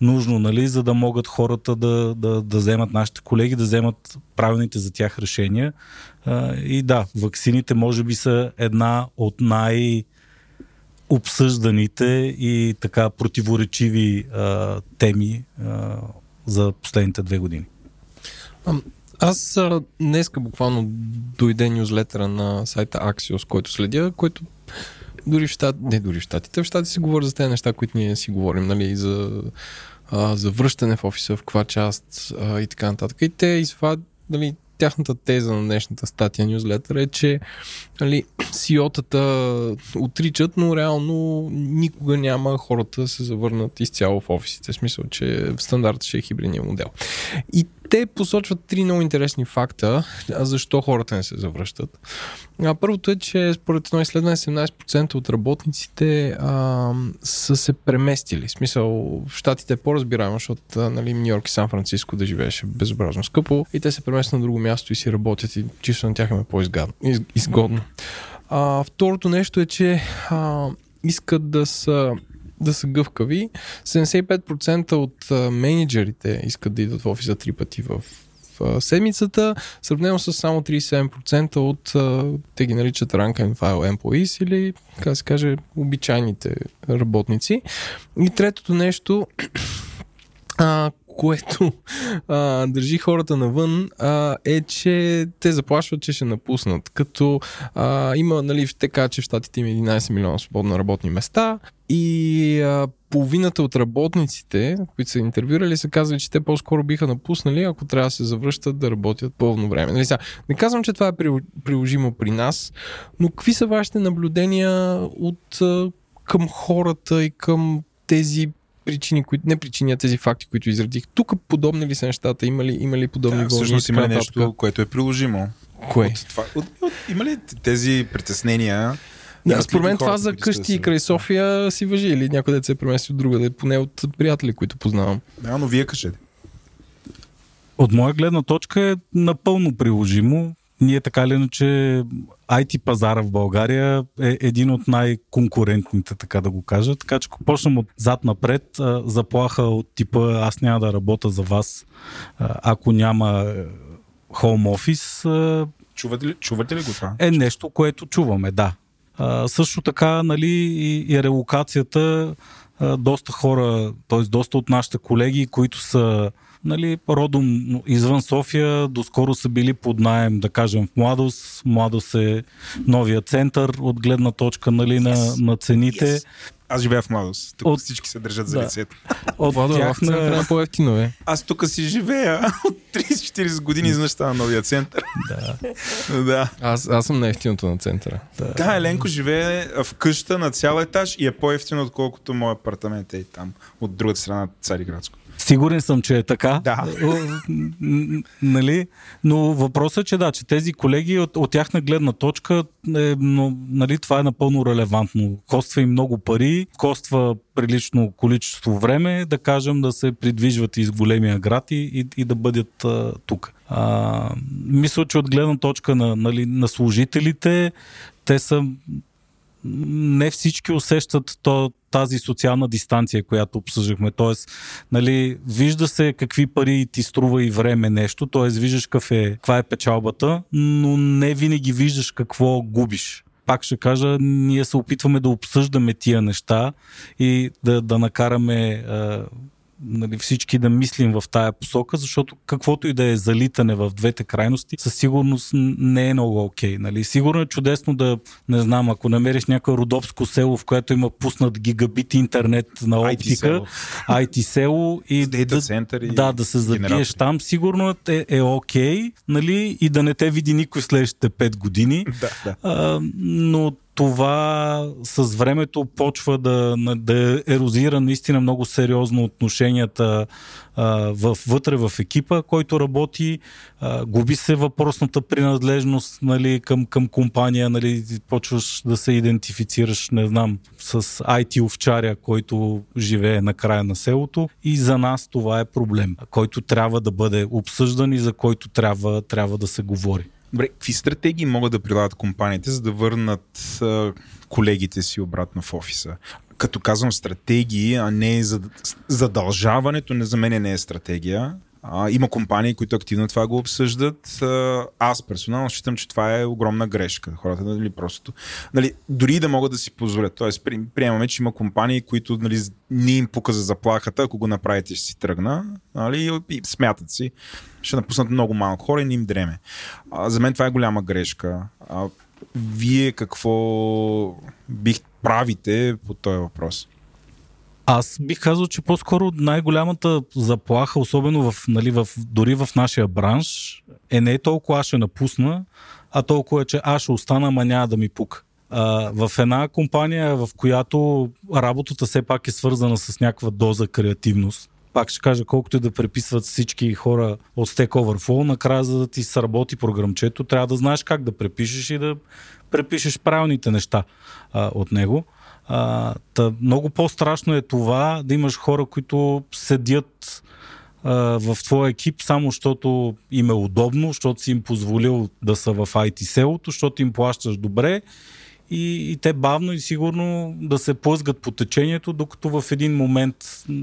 нужно, нали, за да могат хората да, да, да вземат, нашите колеги да вземат правилните за тях решения. А, и да, ваксините може би са една от най- обсъжданите и така противоречиви а, теми а, за последните две години. Аз а, днеска буквално дойде нюзлетера на сайта Axios, който следя, който дори в щат, не дори в щатите, в щатите се говори за тези неща, които ние си говорим, нали, за, а, за връщане в офиса, в каква част а, и така нататък. И те извад, нали, тяхната теза на днешната статия нюзлетър е, че нали, CEO-тата отричат, но реално никога няма хората да се завърнат изцяло в офисите. В смисъл, че стандартът ще е хибридния модел. И те посочват три много интересни факта, защо хората не се завръщат. А, първото е, че според едно изследване 17% от работниците а, са се преместили. В смисъл, в Штатите е по-разбираемо, защото нали, Нью Йорк и Сан Франциско да живееше безобразно скъпо и те се преместят на друго място и си работят и чисто на тях им е по-изгодно. А, второто нещо е, че а, искат да са да са гъвкави. 75% от менеджерите искат да идват в офиса три пъти в а, седмицата, сравнено с само 37% от, а, те ги наричат rank and file employees или, как се каже, обичайните работници. И третото нещо, а, което а, държи хората навън, а, е, че те заплашват, че ще напуснат. Като а, има, нали, така, че в щатите има 11 милиона свободно работни места и а, половината от работниците, които са интервюрали, са казали, че те по-скоро биха напуснали, ако трябва да се завръщат да работят пълно време. Нали, сега, не казвам, че това е при- приложимо при нас, но какви са вашите наблюдения от към хората и към тези причини, които, не причини, а тези факти, които изредих. Тук подобни ли са нещата? Има ли, има ли подобни Да, вълни? всъщност има ли нещо, което е приложимо. Кое? От това, от, от, има ли тези притеснения? Да, От според мен това за къщи и край София си въжи или някой да се е премести от друга, поне от приятели, които познавам. Да, но вие кажете. От моя гледна точка е напълно приложимо. Ние така или иначе IT пазара в България е един от най-конкурентните, така да го кажа. Така че ако почнем от зад напред, а, заплаха от типа аз няма да работя за вас, ако няма е, home office, а, Чувате ли, чувате ли го това? е нещо, което чуваме, да. А, също така, нали, и, и релокацията, а, доста хора, т.е. доста от нашите колеги, които са нали, родом извън София, доскоро са били под найем, да кажем, в Младост. Младост е новия център от гледна точка нали, на, на цените. Yes. Аз живея в младост. Тук От- всички се държат за Да. лицето. От Това да в центъра тяхна... е по-ефтино, е. Аз тук си живея от 30-40 години изведнъж стана новия център. Да. да. Аз, аз съм на ефтиното на центъра. Да, Еленко живее в къща на цял етаж и е по-ефтино, отколкото моят апартамент е и там, от другата страна на Цариградско. Сигурен съм, че е така. Да. Нали? Но въпросът е, че да, че тези колеги от, от тяхна гледна точка, е, но, нали, това е напълно релевантно. Коства им много пари, коства прилично количество време, да кажем, да се придвижват из големия град и, и, и да бъдат а, тук. А, мисля, че от гледна точка на, нали, на служителите, те са не всички усещат то, тази социална дистанция, която обсъждахме. Тоест, нали, вижда се какви пари ти струва и време нещо, т.е. виждаш каква е, каква е печалбата, но не винаги виждаш какво губиш. Пак ще кажа, ние се опитваме да обсъждаме тия неща и да, да накараме а, нали, всички да мислим в тая посока, защото каквото и да е залитане в двете крайности, със сигурност не е много окей. Okay, нали. Сигурно е чудесно да, не знам, ако намериш някое родопско село, в което има пуснат гигабит интернет на оптика, IT село. IT село и да, и да, да се забиеш там, сигурно е, е окей, okay, нали, и да не те види никой следващите 5 години. Да, да. А, но това с времето почва да, да ерозира наистина много сериозно отношенията а, в, вътре в екипа, който работи. А, губи се въпросната принадлежност нали, към, към компания, нали, почваш да се идентифицираш, не знам, с IT овчаря, който живее на края на селото. И за нас това е проблем, който трябва да бъде обсъждан и за който трябва, трябва да се говори. Добре, какви стратегии могат да прилагат компаниите, за да върнат а, колегите си обратно в офиса? Като казвам стратегии, а не за, задължаването, не за мен не е стратегия. А, има компании, които активно това го обсъждат. А, аз персонално считам, че това е огромна грешка. Хората нали, просто. Нали, дори да могат да си позволят. Тоест, при- приемаме, че има компании, които нали, не им пука за заплахата, ако го направите, ще си тръгна. Нали, и смятат си. Ще напуснат много малко хора и не им дреме. А, за мен това е голяма грешка. А, вие какво бих правите по този въпрос? Аз бих казал, че по-скоро най-голямата заплаха, особено в, нали, в, дори в нашия бранш, е не толкова аз ще напусна, а толкова е, че аз ще остана, ама няма да ми пука. А, в една компания, в която работата все пак е свързана с някаква доза креативност, пак ще кажа, колкото и да преписват всички хора от Stack Overflow, накрая за да ти сработи програмчето, трябва да знаеш как да препишеш и да препишеш правилните неща а, от него. А, та, много по-страшно е това да имаш хора, които седят а, в твоя екип само защото им е удобно, защото си им позволил да са в IT селото, защото им плащаш добре и, и те бавно и сигурно да се плъзгат по течението, докато в един момент,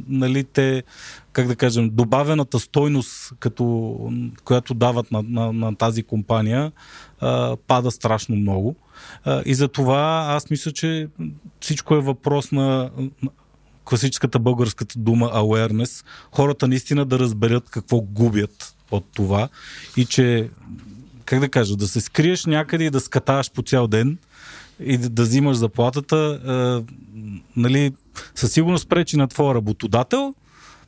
нали, те, как да кажем, добавената стойност, като, която дават на, на, на тази компания, а, пада страшно много. И за това аз мисля, че всичко е въпрос на класическата българската дума awareness. Хората наистина да разберат какво губят от това и че, как да кажа, да се скриеш някъде и да скатаваш по цял ден и да, да взимаш заплатата, е, нали, със сигурност пречи на твоя работодател,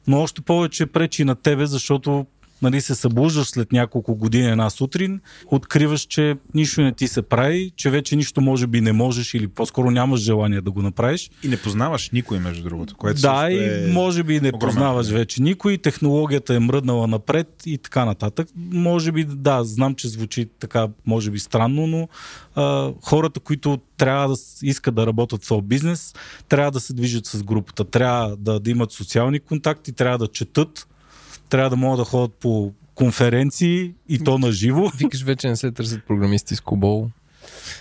но още повече пречи на тебе, защото нали, се събуждаш след няколко години една сутрин, откриваш, че нищо не ти се прави, че вече нищо може би не можеш или по-скоро нямаш желание да го направиш. И не познаваш никой, между другото. Което Да, и е... може би не огромен познаваш вече никой, технологията е мръднала напред и така нататък. Може би, да, знам, че звучи така, може би странно, но а, хората, които трябва да искат да работят в този бизнес, трябва да се движат с групата, трябва да, да имат социални контакти, трябва да четат, трябва да могат да ходят по конференции и то на живо. Викаш вече не се търсят програмисти с Кобол.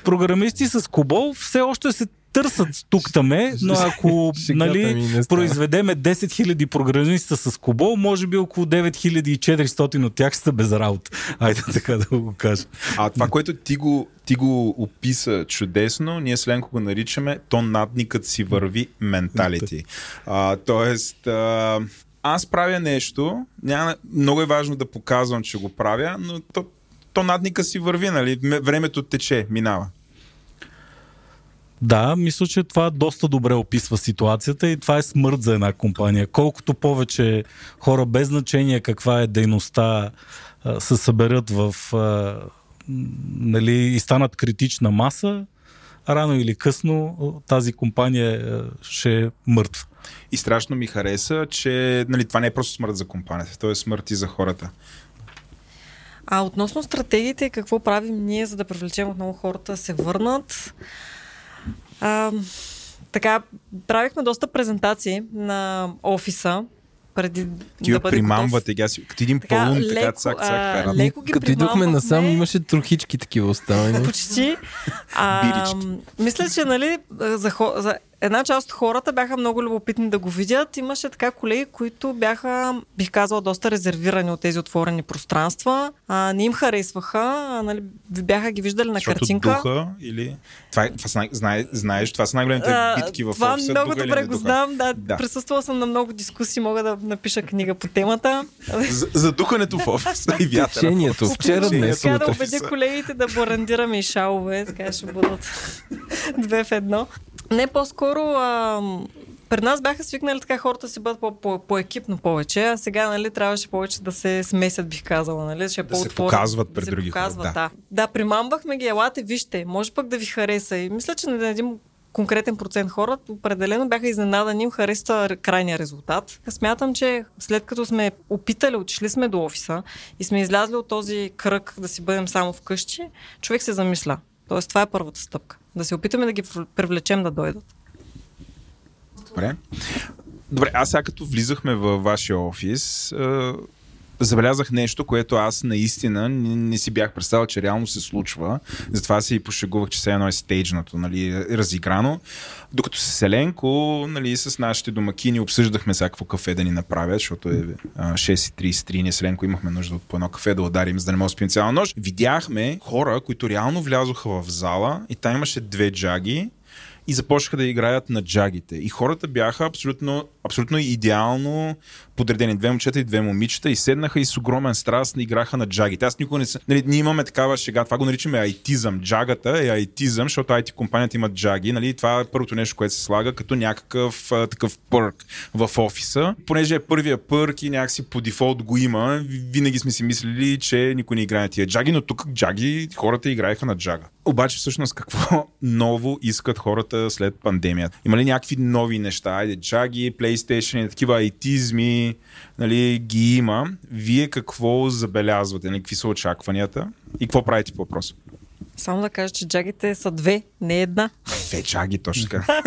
Програмисти с Кобол все още се търсят тук таме, но ако нали, произведеме 10 000 програмиста с Кобол, може би около 9400 от тях са без работа. Айде така да го кажа. А това, което ти го, ти го описа чудесно, ние с Ленко го наричаме то надникът си върви менталити. А, тоест, а, аз правя нещо, няма, много е важно да показвам, че го правя, но то, то надника си върви, нали? Времето тече, минава. Да, мисля, че това доста добре описва ситуацията и това е смърт за една компания. Колкото повече хора без значение каква е дейността се съберат в нали, и станат критична маса, рано или късно тази компания ще е мъртва. И страшно ми хареса, че нали, това не е просто смърт за компанията, то е смърт и за хората. А относно стратегиите, какво правим ние, за да привлечем отново хората да се върнат? А, така, правихме доста презентации на офиса, преди Такива да бъде примамвате, сега си, като един Така, пълун, така леко, цак, а, цак, карат. леко ги Като идохме примамвахме. насам, имаше трохички такива оставени. Почти. А, Бирички. мисля, че нали, за, за една част от хората бяха много любопитни да го видят. Имаше така колеги, които бяха, бих казала, доста резервирани от тези отворени пространства. А, не им харесваха. А, нали, бяха ги виждали на Защото картинка. духа или... Това, е, това знае, знаеш, това са най-големите А, битки в Това офиса. много духа добре го знам. Да, Да. Присъствала съм на много дискусии, мога да напиша книга по темата. За, за духането в офиса и вятъра. в Течението, вчера, днес, да убедя колегите да барандираме и шалове, така ще бъдат две в едно. Не, по-скоро а, при нас бяха свикнали така хората си бъдат по- по- по-екипно повече, а сега нали, трябваше повече да се смесят, бих казала. Нали, ще е Да се показват пред се други хора, да. да. да, примамвахме ги, елате, вижте, може пък да ви хареса. И мисля, че на един конкретен процент хора определено бяха изненадани, им хареса крайния резултат. Смятам, че след като сме опитали, отишли сме до офиса и сме излязли от този кръг да си бъдем само вкъщи, човек се замисля. Тоест, това е първата стъпка. Да се опитаме да ги привлечем да дойдат. Добре. Добре, аз сега като влизахме във вашия офис, е, забелязах нещо, което аз наистина не, не си бях представил, че реално се случва. Затова си и пошегувах, че все едно е стейджнато, нали, разиграно. Докато с Селенко, нали, с нашите домакини обсъждахме всякакво кафе да ни направят, защото е а, 6.33, ние Селенко имахме нужда от по едно кафе да ударим, за да не може спим нощ. Видяхме хора, които реално влязоха в зала и там имаше две джаги, и започнаха да играят на джагите. И хората бяха абсолютно, абсолютно идеално подредени. Две момчета и две момичета и седнаха и с огромен страст играха на джагите. Аз никога не съм... Нали, ние имаме такава шега, това го наричаме айтизъм. Джагата е айтизъм, защото IT компанията имат джаги. Нали? Това е първото нещо, което се слага като някакъв а, такъв пърк в офиса. Понеже е първия пърк и някакси по дефолт го има, винаги сме си мислили, че никой не играе на тия джаги, но тук джаги хората играеха на джага. Обаче всъщност какво ново искат хората след пандемията? Има ли някакви нови неща? Айде, джаги, PlayStation, такива айтизми, нали, ги има. Вие какво забелязвате? Нали, какви са очакванията? И какво правите по въпроса? Само да кажа, че джагите са две, не една. Две джаги, точно така.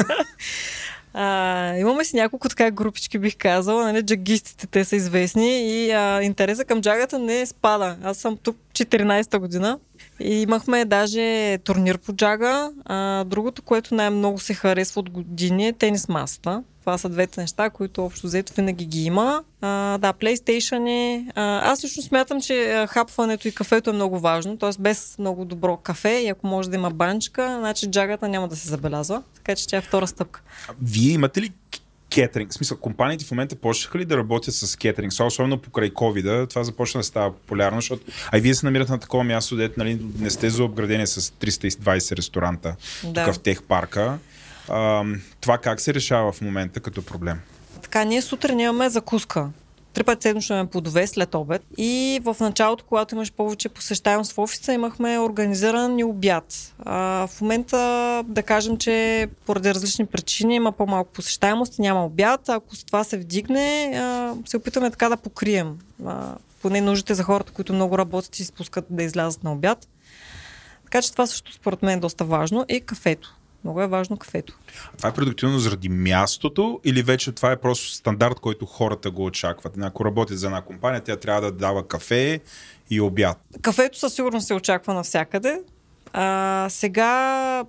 А, имаме си няколко така групички, бих казала. Нали, джагистите, те са известни и а, интереса към джагата не спада. Аз съм тук 14-та година и имахме даже турнир по джага. А, другото, което най-много се харесва от години е тенис масата. Това са двете неща, които общо взето винаги ги има. А, да, PlayStation е... А, аз лично смятам, че а, хапването и кафето е много важно. Т.е. без много добро кафе и ако може да има банчка, значи джагата няма да се забелязва. Така че тя е втора стъпка. Вие имате ли кетеринг? В смисъл, компаниите в момента почнаха ли да работят с кетеринг? Сега, Особено покрай covid това започна да става популярно, защото а и вие се намирате на такова място, дето нали, не сте за обградение с 320 ресторанта Да. тук в тех парка. А, това как се решава в момента като проблем? Така, ние сутрин имаме закуска. Седмично имаме плодове след обед. И в началото, когато имаш повече посещаемост в офиса, имахме организиран и обяд. А, в момента, да кажем, че поради различни причини има по-малко посещаемост няма обяд. Ако с това се вдигне, а, се опитаме така да покрием. А, поне нуждите за хората, които много работят и спускат да излязат на обяд. Така че това също според мен е доста важно. И кафето. Много е важно кафето. Това е продуктивно заради мястото или вече това е просто стандарт, който хората го очакват? Ако работят за една компания, тя трябва да дава кафе и обяд. Кафето със сигурност се очаква навсякъде. А, сега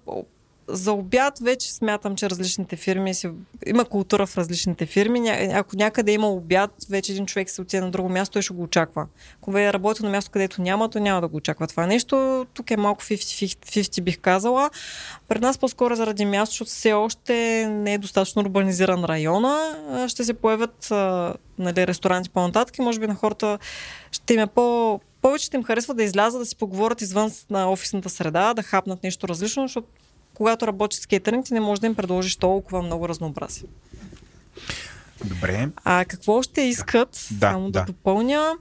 за обяд вече смятам, че различните фирми си... има култура в различните фирми. Ня... Ако някъде има обяд, вече един човек се отиде на друго място и ще го очаква. Ако е работил на място, където няма, то няма да го очаква това нещо. Тук е малко 50-50 бих казала. Пред нас по-скоро заради място, защото все още не е достатъчно урбанизиран района. Ще се появят нали, ресторанти по-нататък и може би на хората ще им е по... Повече ще им харесва да излязат, да си поговорят извън на офисната среда, да хапнат нещо различно, защото когато работиш с кейтеринг, ти не можеш да им предложиш толкова много разнообразие. Добре. А какво ще искат? Да, само да, да. допълня.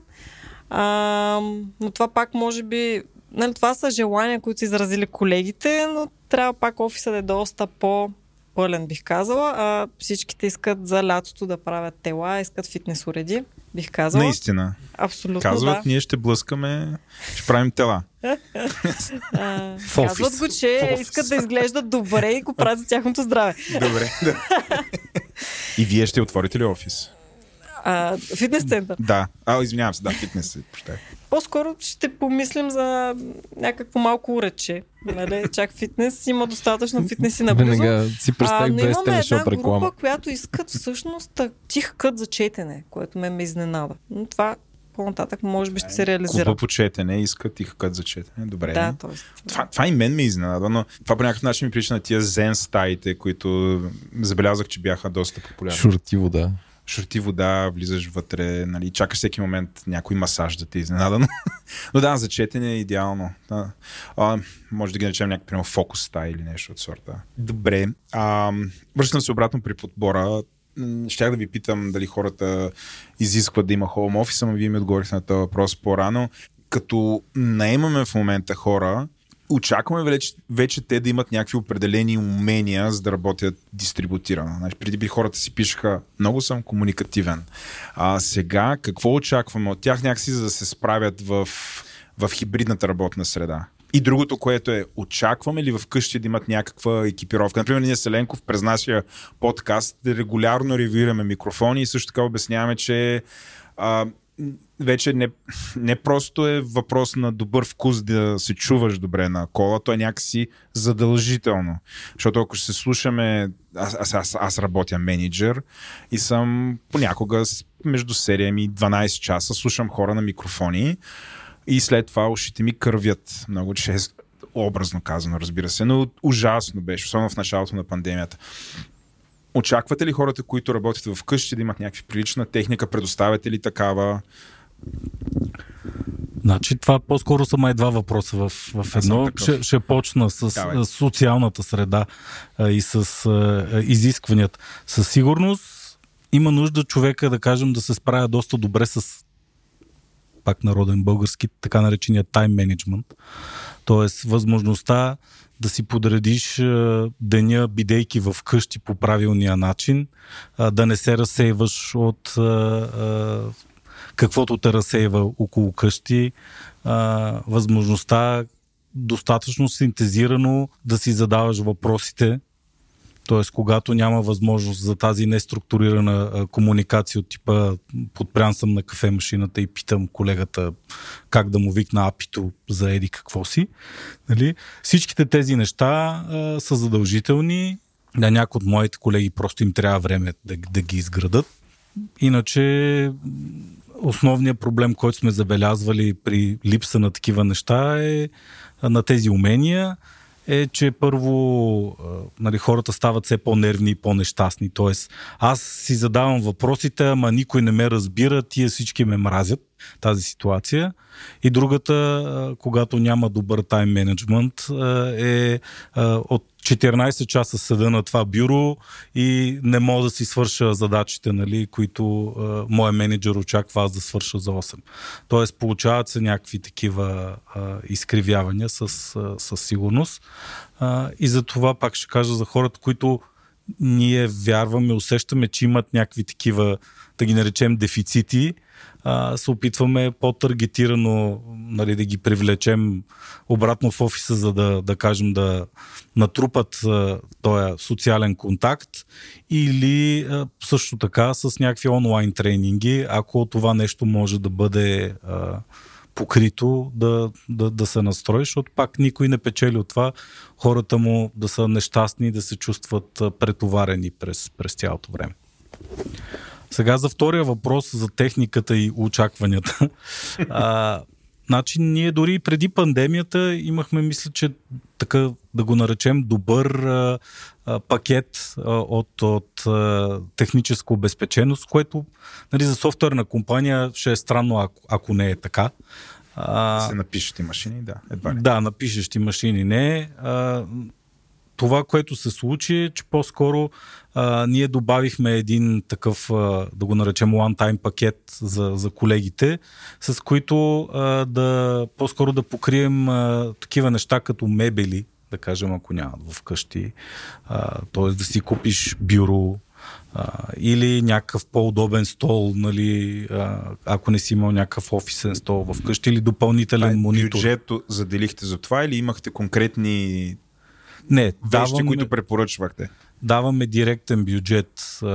А, но това пак може би нали, това са желания, които са изразили колегите, но трябва пак офиса да е доста по пълен, бих казала. А всичките искат за лятото да правят тела, искат фитнес уреди, бих казала. Наистина. Абсолютно, Казват, да. ние ще блъскаме, ще правим тела. А, казват го, че искат да изглеждат добре и го правят за тяхното здраве. Добре. Да. И вие ще отворите ли офис? А, фитнес център. Да. А, извинявам се, да, фитнес. Прощай. По-скоро ще помислим за някакво малко урече. Нали? Чак фитнес. Има достатъчно фитнеси наблизо. Веднага си А, представих но без имаме една група, реклама. която искат всъщност тих кът за четене, което ме ме изненада. Но това по-нататък може би ще се реализира. Клуба по четене, искат и кът за четене. Добре. Да, т.е. Това, това и мен ме изненада, но това по някакъв начин ми прилича на тия зен стаите, които забелязах, че бяха доста популярни. Шурти вода. Шурти вода, влизаш вътре, нали, чакаш всеки момент някой масаж да те изненада. Но, да, за четене е идеално. Да. А, може да ги наречем някакъв, примерно, фокус стаи или нещо от сорта. Добре. А, връщам се обратно при подбора. Щях да ви питам дали хората изискват да има хоум офиса, но вие ми отговорихте на този въпрос по-рано. Като наемаме в момента хора, очакваме вече, вече те да имат някакви определени умения, за да работят дистрибутирано. Значи, преди би хората си пишеха, много съм комуникативен. А сега какво очакваме от тях някакси, за да се справят в, в хибридната работна среда? И другото, което е, очакваме ли вкъщи да имат някаква екипировка? Например, ние Селенков през нашия подкаст регулярно ревюираме микрофони и също така обясняваме, че а, вече не, не просто е въпрос на добър вкус да се чуваш добре на кола, то е някакси задължително. Защото ако ще се слушаме, аз, аз, аз, аз работя менеджер и съм понякога между 7 и 12 часа слушам хора на микрофони и след това ушите ми кървят много често. Образно казано, разбира се, но ужасно беше, особено в началото на пандемията. Очаквате ли хората, които работят в къщи, да имат някаква прилична техника? Предоставяте ли такава? Значи това по-скоро са май два въпроса в, в едно. Ще, ще почна с Давай. социалната среда а, и с а, изискванията. Със сигурност има нужда човека, да кажем, да се справя доста добре с пак народен български, така наречения тайм менеджмент. Тоест възможността да си подредиш деня, бидейки в къщи по правилния начин, а, да не се разсейваш от каквото те разсейва около къщи, а, възможността достатъчно синтезирано да си задаваш въпросите, т.е. когато няма възможност за тази неструктурирана комуникация от типа подпрян съм на кафемашината и питам колегата как да му викна апито за еди какво си. Нали? Всичките тези неща а, са задължителни. На някои от моите колеги просто им трябва време да, да ги изградат. Иначе основният проблем, който сме забелязвали при липса на такива неща е на тези умения е, че първо нали, хората стават все по-нервни и по-нещастни. Тоест, аз си задавам въпросите, ама никой не ме разбира, тия всички ме мразят тази ситуация. И другата, когато няма добър тайм менеджмент, е от 14 часа седа на това бюро и не мога да си свърша задачите, нали, които а, моя менеджер очаква аз да свърша за 8. Тоест, получават се някакви такива а, изкривявания с, а, със сигурност. А, и за това пак ще кажа за хората, които ние вярваме, усещаме, че имат някакви такива, да ги наречем дефицити, а, се опитваме по-таргетирано нали, да ги привлечем обратно в офиса, за да, да кажем да натрупат а, този социален контакт или а, също така с някакви онлайн тренинги, ако това нещо може да бъде а, покрито, да, да, да се настрои, защото пак никой не печели от това хората му да са нещастни, да се чувстват претоварени през, през цялото време. Сега за втория въпрос за техниката и очакванията. А, значи ние дори преди пандемията имахме, мисля, че така да го наречем добър а, а, пакет а, от, от а, техническа обезпеченост, което нали, за софтуерна компания ще е странно, ако, ако не е така. А, Се напишете машини, да. Едва ли. да, на пишещи машини не. А, това, което се случи е, че по-скоро а, ние добавихме един такъв, а, да го наречем one-time пакет за, за колегите, с които а, да по-скоро да покрием а, такива неща като мебели, да кажем, ако нямат вкъщи. Т.е. да си купиш бюро, а, или някакъв по-удобен стол, нали, а, ако не си имал някакъв офисен стол в къщи или допълнителен А, монитор. Бюджето заделихте за това или имахте конкретни Не, вещи, даваме, които препоръчвахте? даваме директен бюджет а,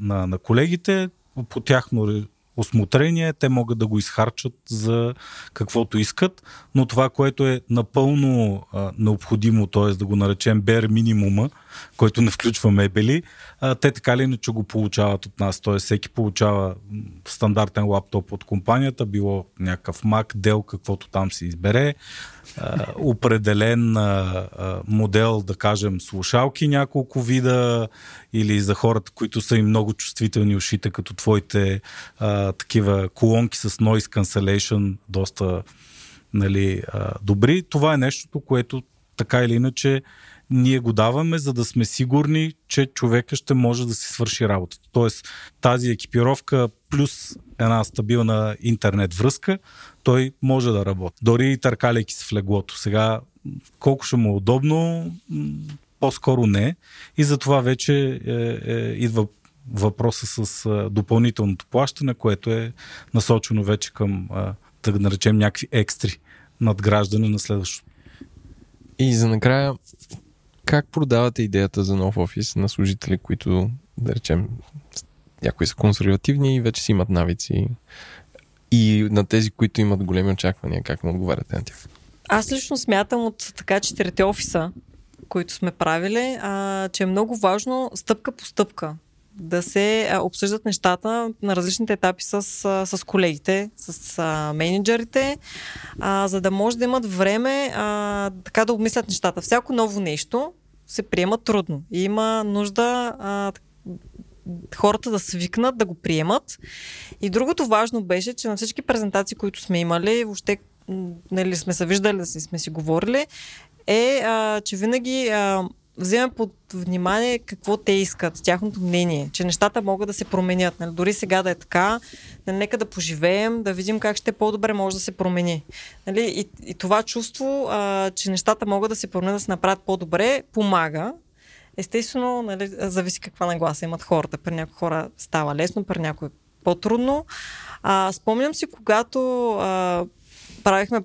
на, на колегите по тяхно ре- осмотрение, те могат да го изхарчат за каквото искат, но това, което е напълно а, необходимо, т.е. да го наречем бер минимума, който не включва мебели, а, те така или иначе го получават от нас. Т.е. всеки получава стандартен лаптоп от компанията, било някакъв Mac, Dell, каквото там се избере, определен а, модел, да кажем, слушалки, няколко вида, или за хората, които са им много чувствителни ушите, като твоите а, такива колонки с noise cancellation, доста нали, а, добри. Това е нещото, което така или иначе ние го даваме, за да сме сигурни, че човека ще може да си свърши работата. Тоест тази екипировка плюс една стабилна интернет връзка, той може да работи. Дори и търкаляйки се в леглото. Сега, колко ще му е удобно, по-скоро не. И затова вече е, е, идва въпроса с а, допълнителното плащане, което е насочено вече към, а, да наречем, някакви екстри надграждане на следващото. И за накрая, как продавате идеята за нов офис на служители, които, да речем, някои са консервативни и вече си имат навици и на тези, които имат големи очаквания, как му отговаряте на тях? Аз лично смятам от така четирите офиса, които сме правили, а, че е много важно стъпка по стъпка да се обсъждат нещата на различните етапи с, с колегите, с а, менеджерите, а, за да може да имат време а, така да обмислят нещата. Всяко ново нещо се приема трудно има нужда а, хората да свикнат, да го приемат. И другото важно беше, че на всички презентации, които сме имали, въобще нали, сме се виждали, сме си говорили, е, а, че винаги а, вземем под внимание какво те искат, тяхното мнение, че нещата могат да се променят. Нали? Дори сега да е така, нали, нека да поживеем, да видим как ще по-добре може да се промени. Нали? И, и това чувство, а, че нещата могат да се променят, да се направят по-добре, помага. Естествено, нали, зависи каква нагласа имат хората. При някои хора става лесно, при някои по-трудно. А, спомням си, когато а, правихме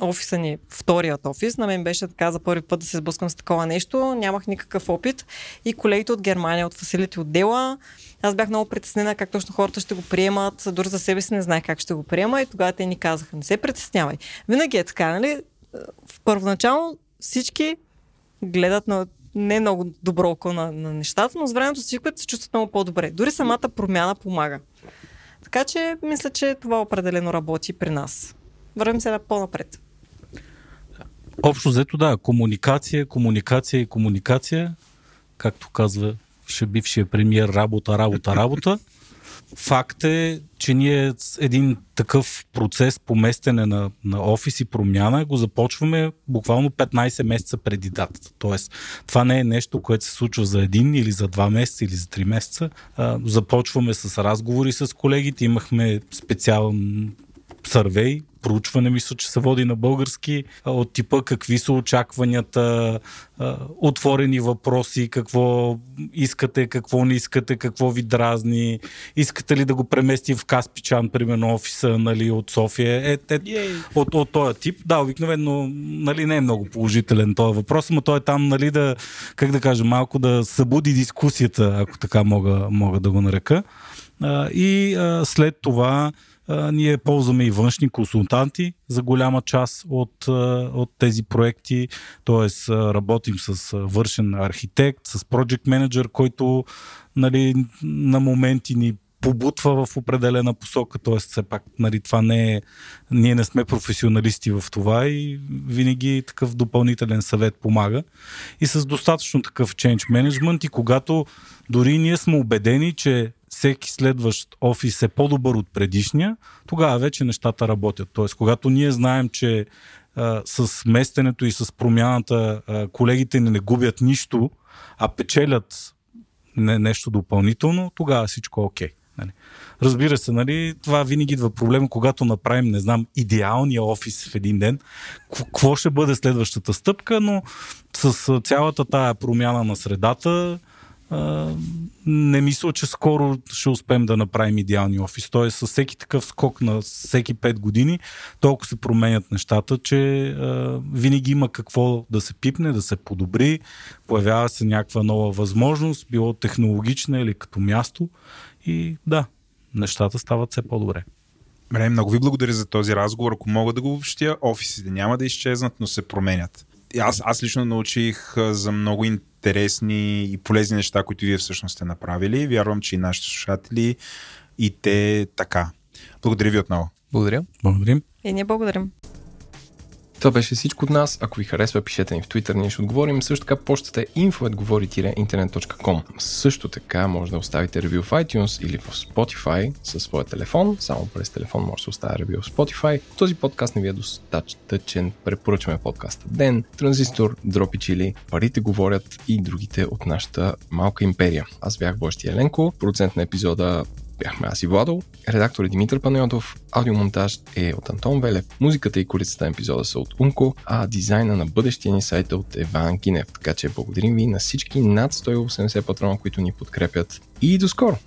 офиса ни, вторият офис, на мен беше така за първи път да се сблъскам с такова нещо. Нямах никакъв опит. И колегите от Германия, от фасилите отдела, аз бях много притеснена как точно хората ще го приемат. Дори за себе си не знаех как ще го приема и тогава те ни казаха, не се притеснявай. Винаги е така, нали? В първоначално всички гледат на не много добро око на, на нещата, но с времето си се чувстват много по-добре. Дори самата промяна помага. Така че мисля, че това определено работи при нас. Вървим се по-напред. Общо взето, да, комуникация, комуникация и комуникация, както казва ще бившия премиер, работа, работа, работа. Факт е, че ние един такъв процес по местене на, на офис и промяна го започваме буквално 15 месеца преди датата. Тоест, това не е нещо, което се случва за един или за два месеца или за три месеца. А, започваме с разговори с колегите. Имахме специален сървей, проучване, мисля, че се води на български, от типа какви са очакванията, отворени въпроси, какво искате, какво не искате, какво ви дразни, искате ли да го преместим в Каспичан, примерно офиса нали, от София, е, е, от, от този тип. Да, обикновено нали, не е много положителен този въпрос, но той е там нали, да, как да кажа, малко да събуди дискусията, ако така мога, мога да го нарека. А, и а, след това ние ползваме и външни консултанти за голяма част от, от тези проекти, т.е. работим с вършен архитект, с project менеджер, който нали, на моменти ни побутва в определена посока, т.е. все пак нали, това не е, ние не сме професионалисти в това и винаги такъв допълнителен съвет помага. И с достатъчно такъв change management и когато дори ние сме убедени, че всеки следващ офис е по-добър от предишния, тогава вече нещата работят. Тоест, когато ние знаем, че а, с местенето и с промяната а, колегите ни не губят нищо, а печелят не, нещо допълнително, тогава всичко е окей. Нали. Разбира се, нали, това винаги идва проблема, когато направим, не знам, идеалния офис в един ден. Какво ще бъде следващата стъпка, но с цялата тая промяна на средата, не мисля, че скоро ще успеем да направим идеални офис. Тоест, с всеки такъв скок на всеки 5 години, толкова се променят нещата, че а, винаги има какво да се пипне, да се подобри, появява се някаква нова възможност, било технологична или като място. И да, нещата стават все по-добре. Добре, много ви благодаря за този разговор. Ако мога да го общия, офисите няма да изчезнат, но се променят. Аз, аз лично научих за много интересни и полезни неща, които вие всъщност сте направили. Вярвам, че и нашите слушатели и те така. Благодаря ви отново. Благодаря. Благодарим. И ние благодарим. Това беше всичко от нас. Ако ви харесва, пишете ни в Twitter, ние ще отговорим. Също така почтата е info.говори-internet.com Също така може да оставите ревю в iTunes или в Spotify със своя телефон. Само през телефон може да се оставя ревю в Spotify. Този подкаст не ви е достатъчен. Препоръчваме подкаста Ден, Транзистор, Дропи Чили, Парите говорят и другите от нашата малка империя. Аз бях Бощи Еленко, продуцент на епизода бяхме аз и Владо. Редактор е Димитър Панайотов. Аудиомонтаж е от Антон Велев. Музиката и корицата на епизода са от Унко, а дизайна на бъдещия ни сайт е от Еван Кинев. Така че благодарим ви на всички над 180 патрона, които ни подкрепят. И до скоро!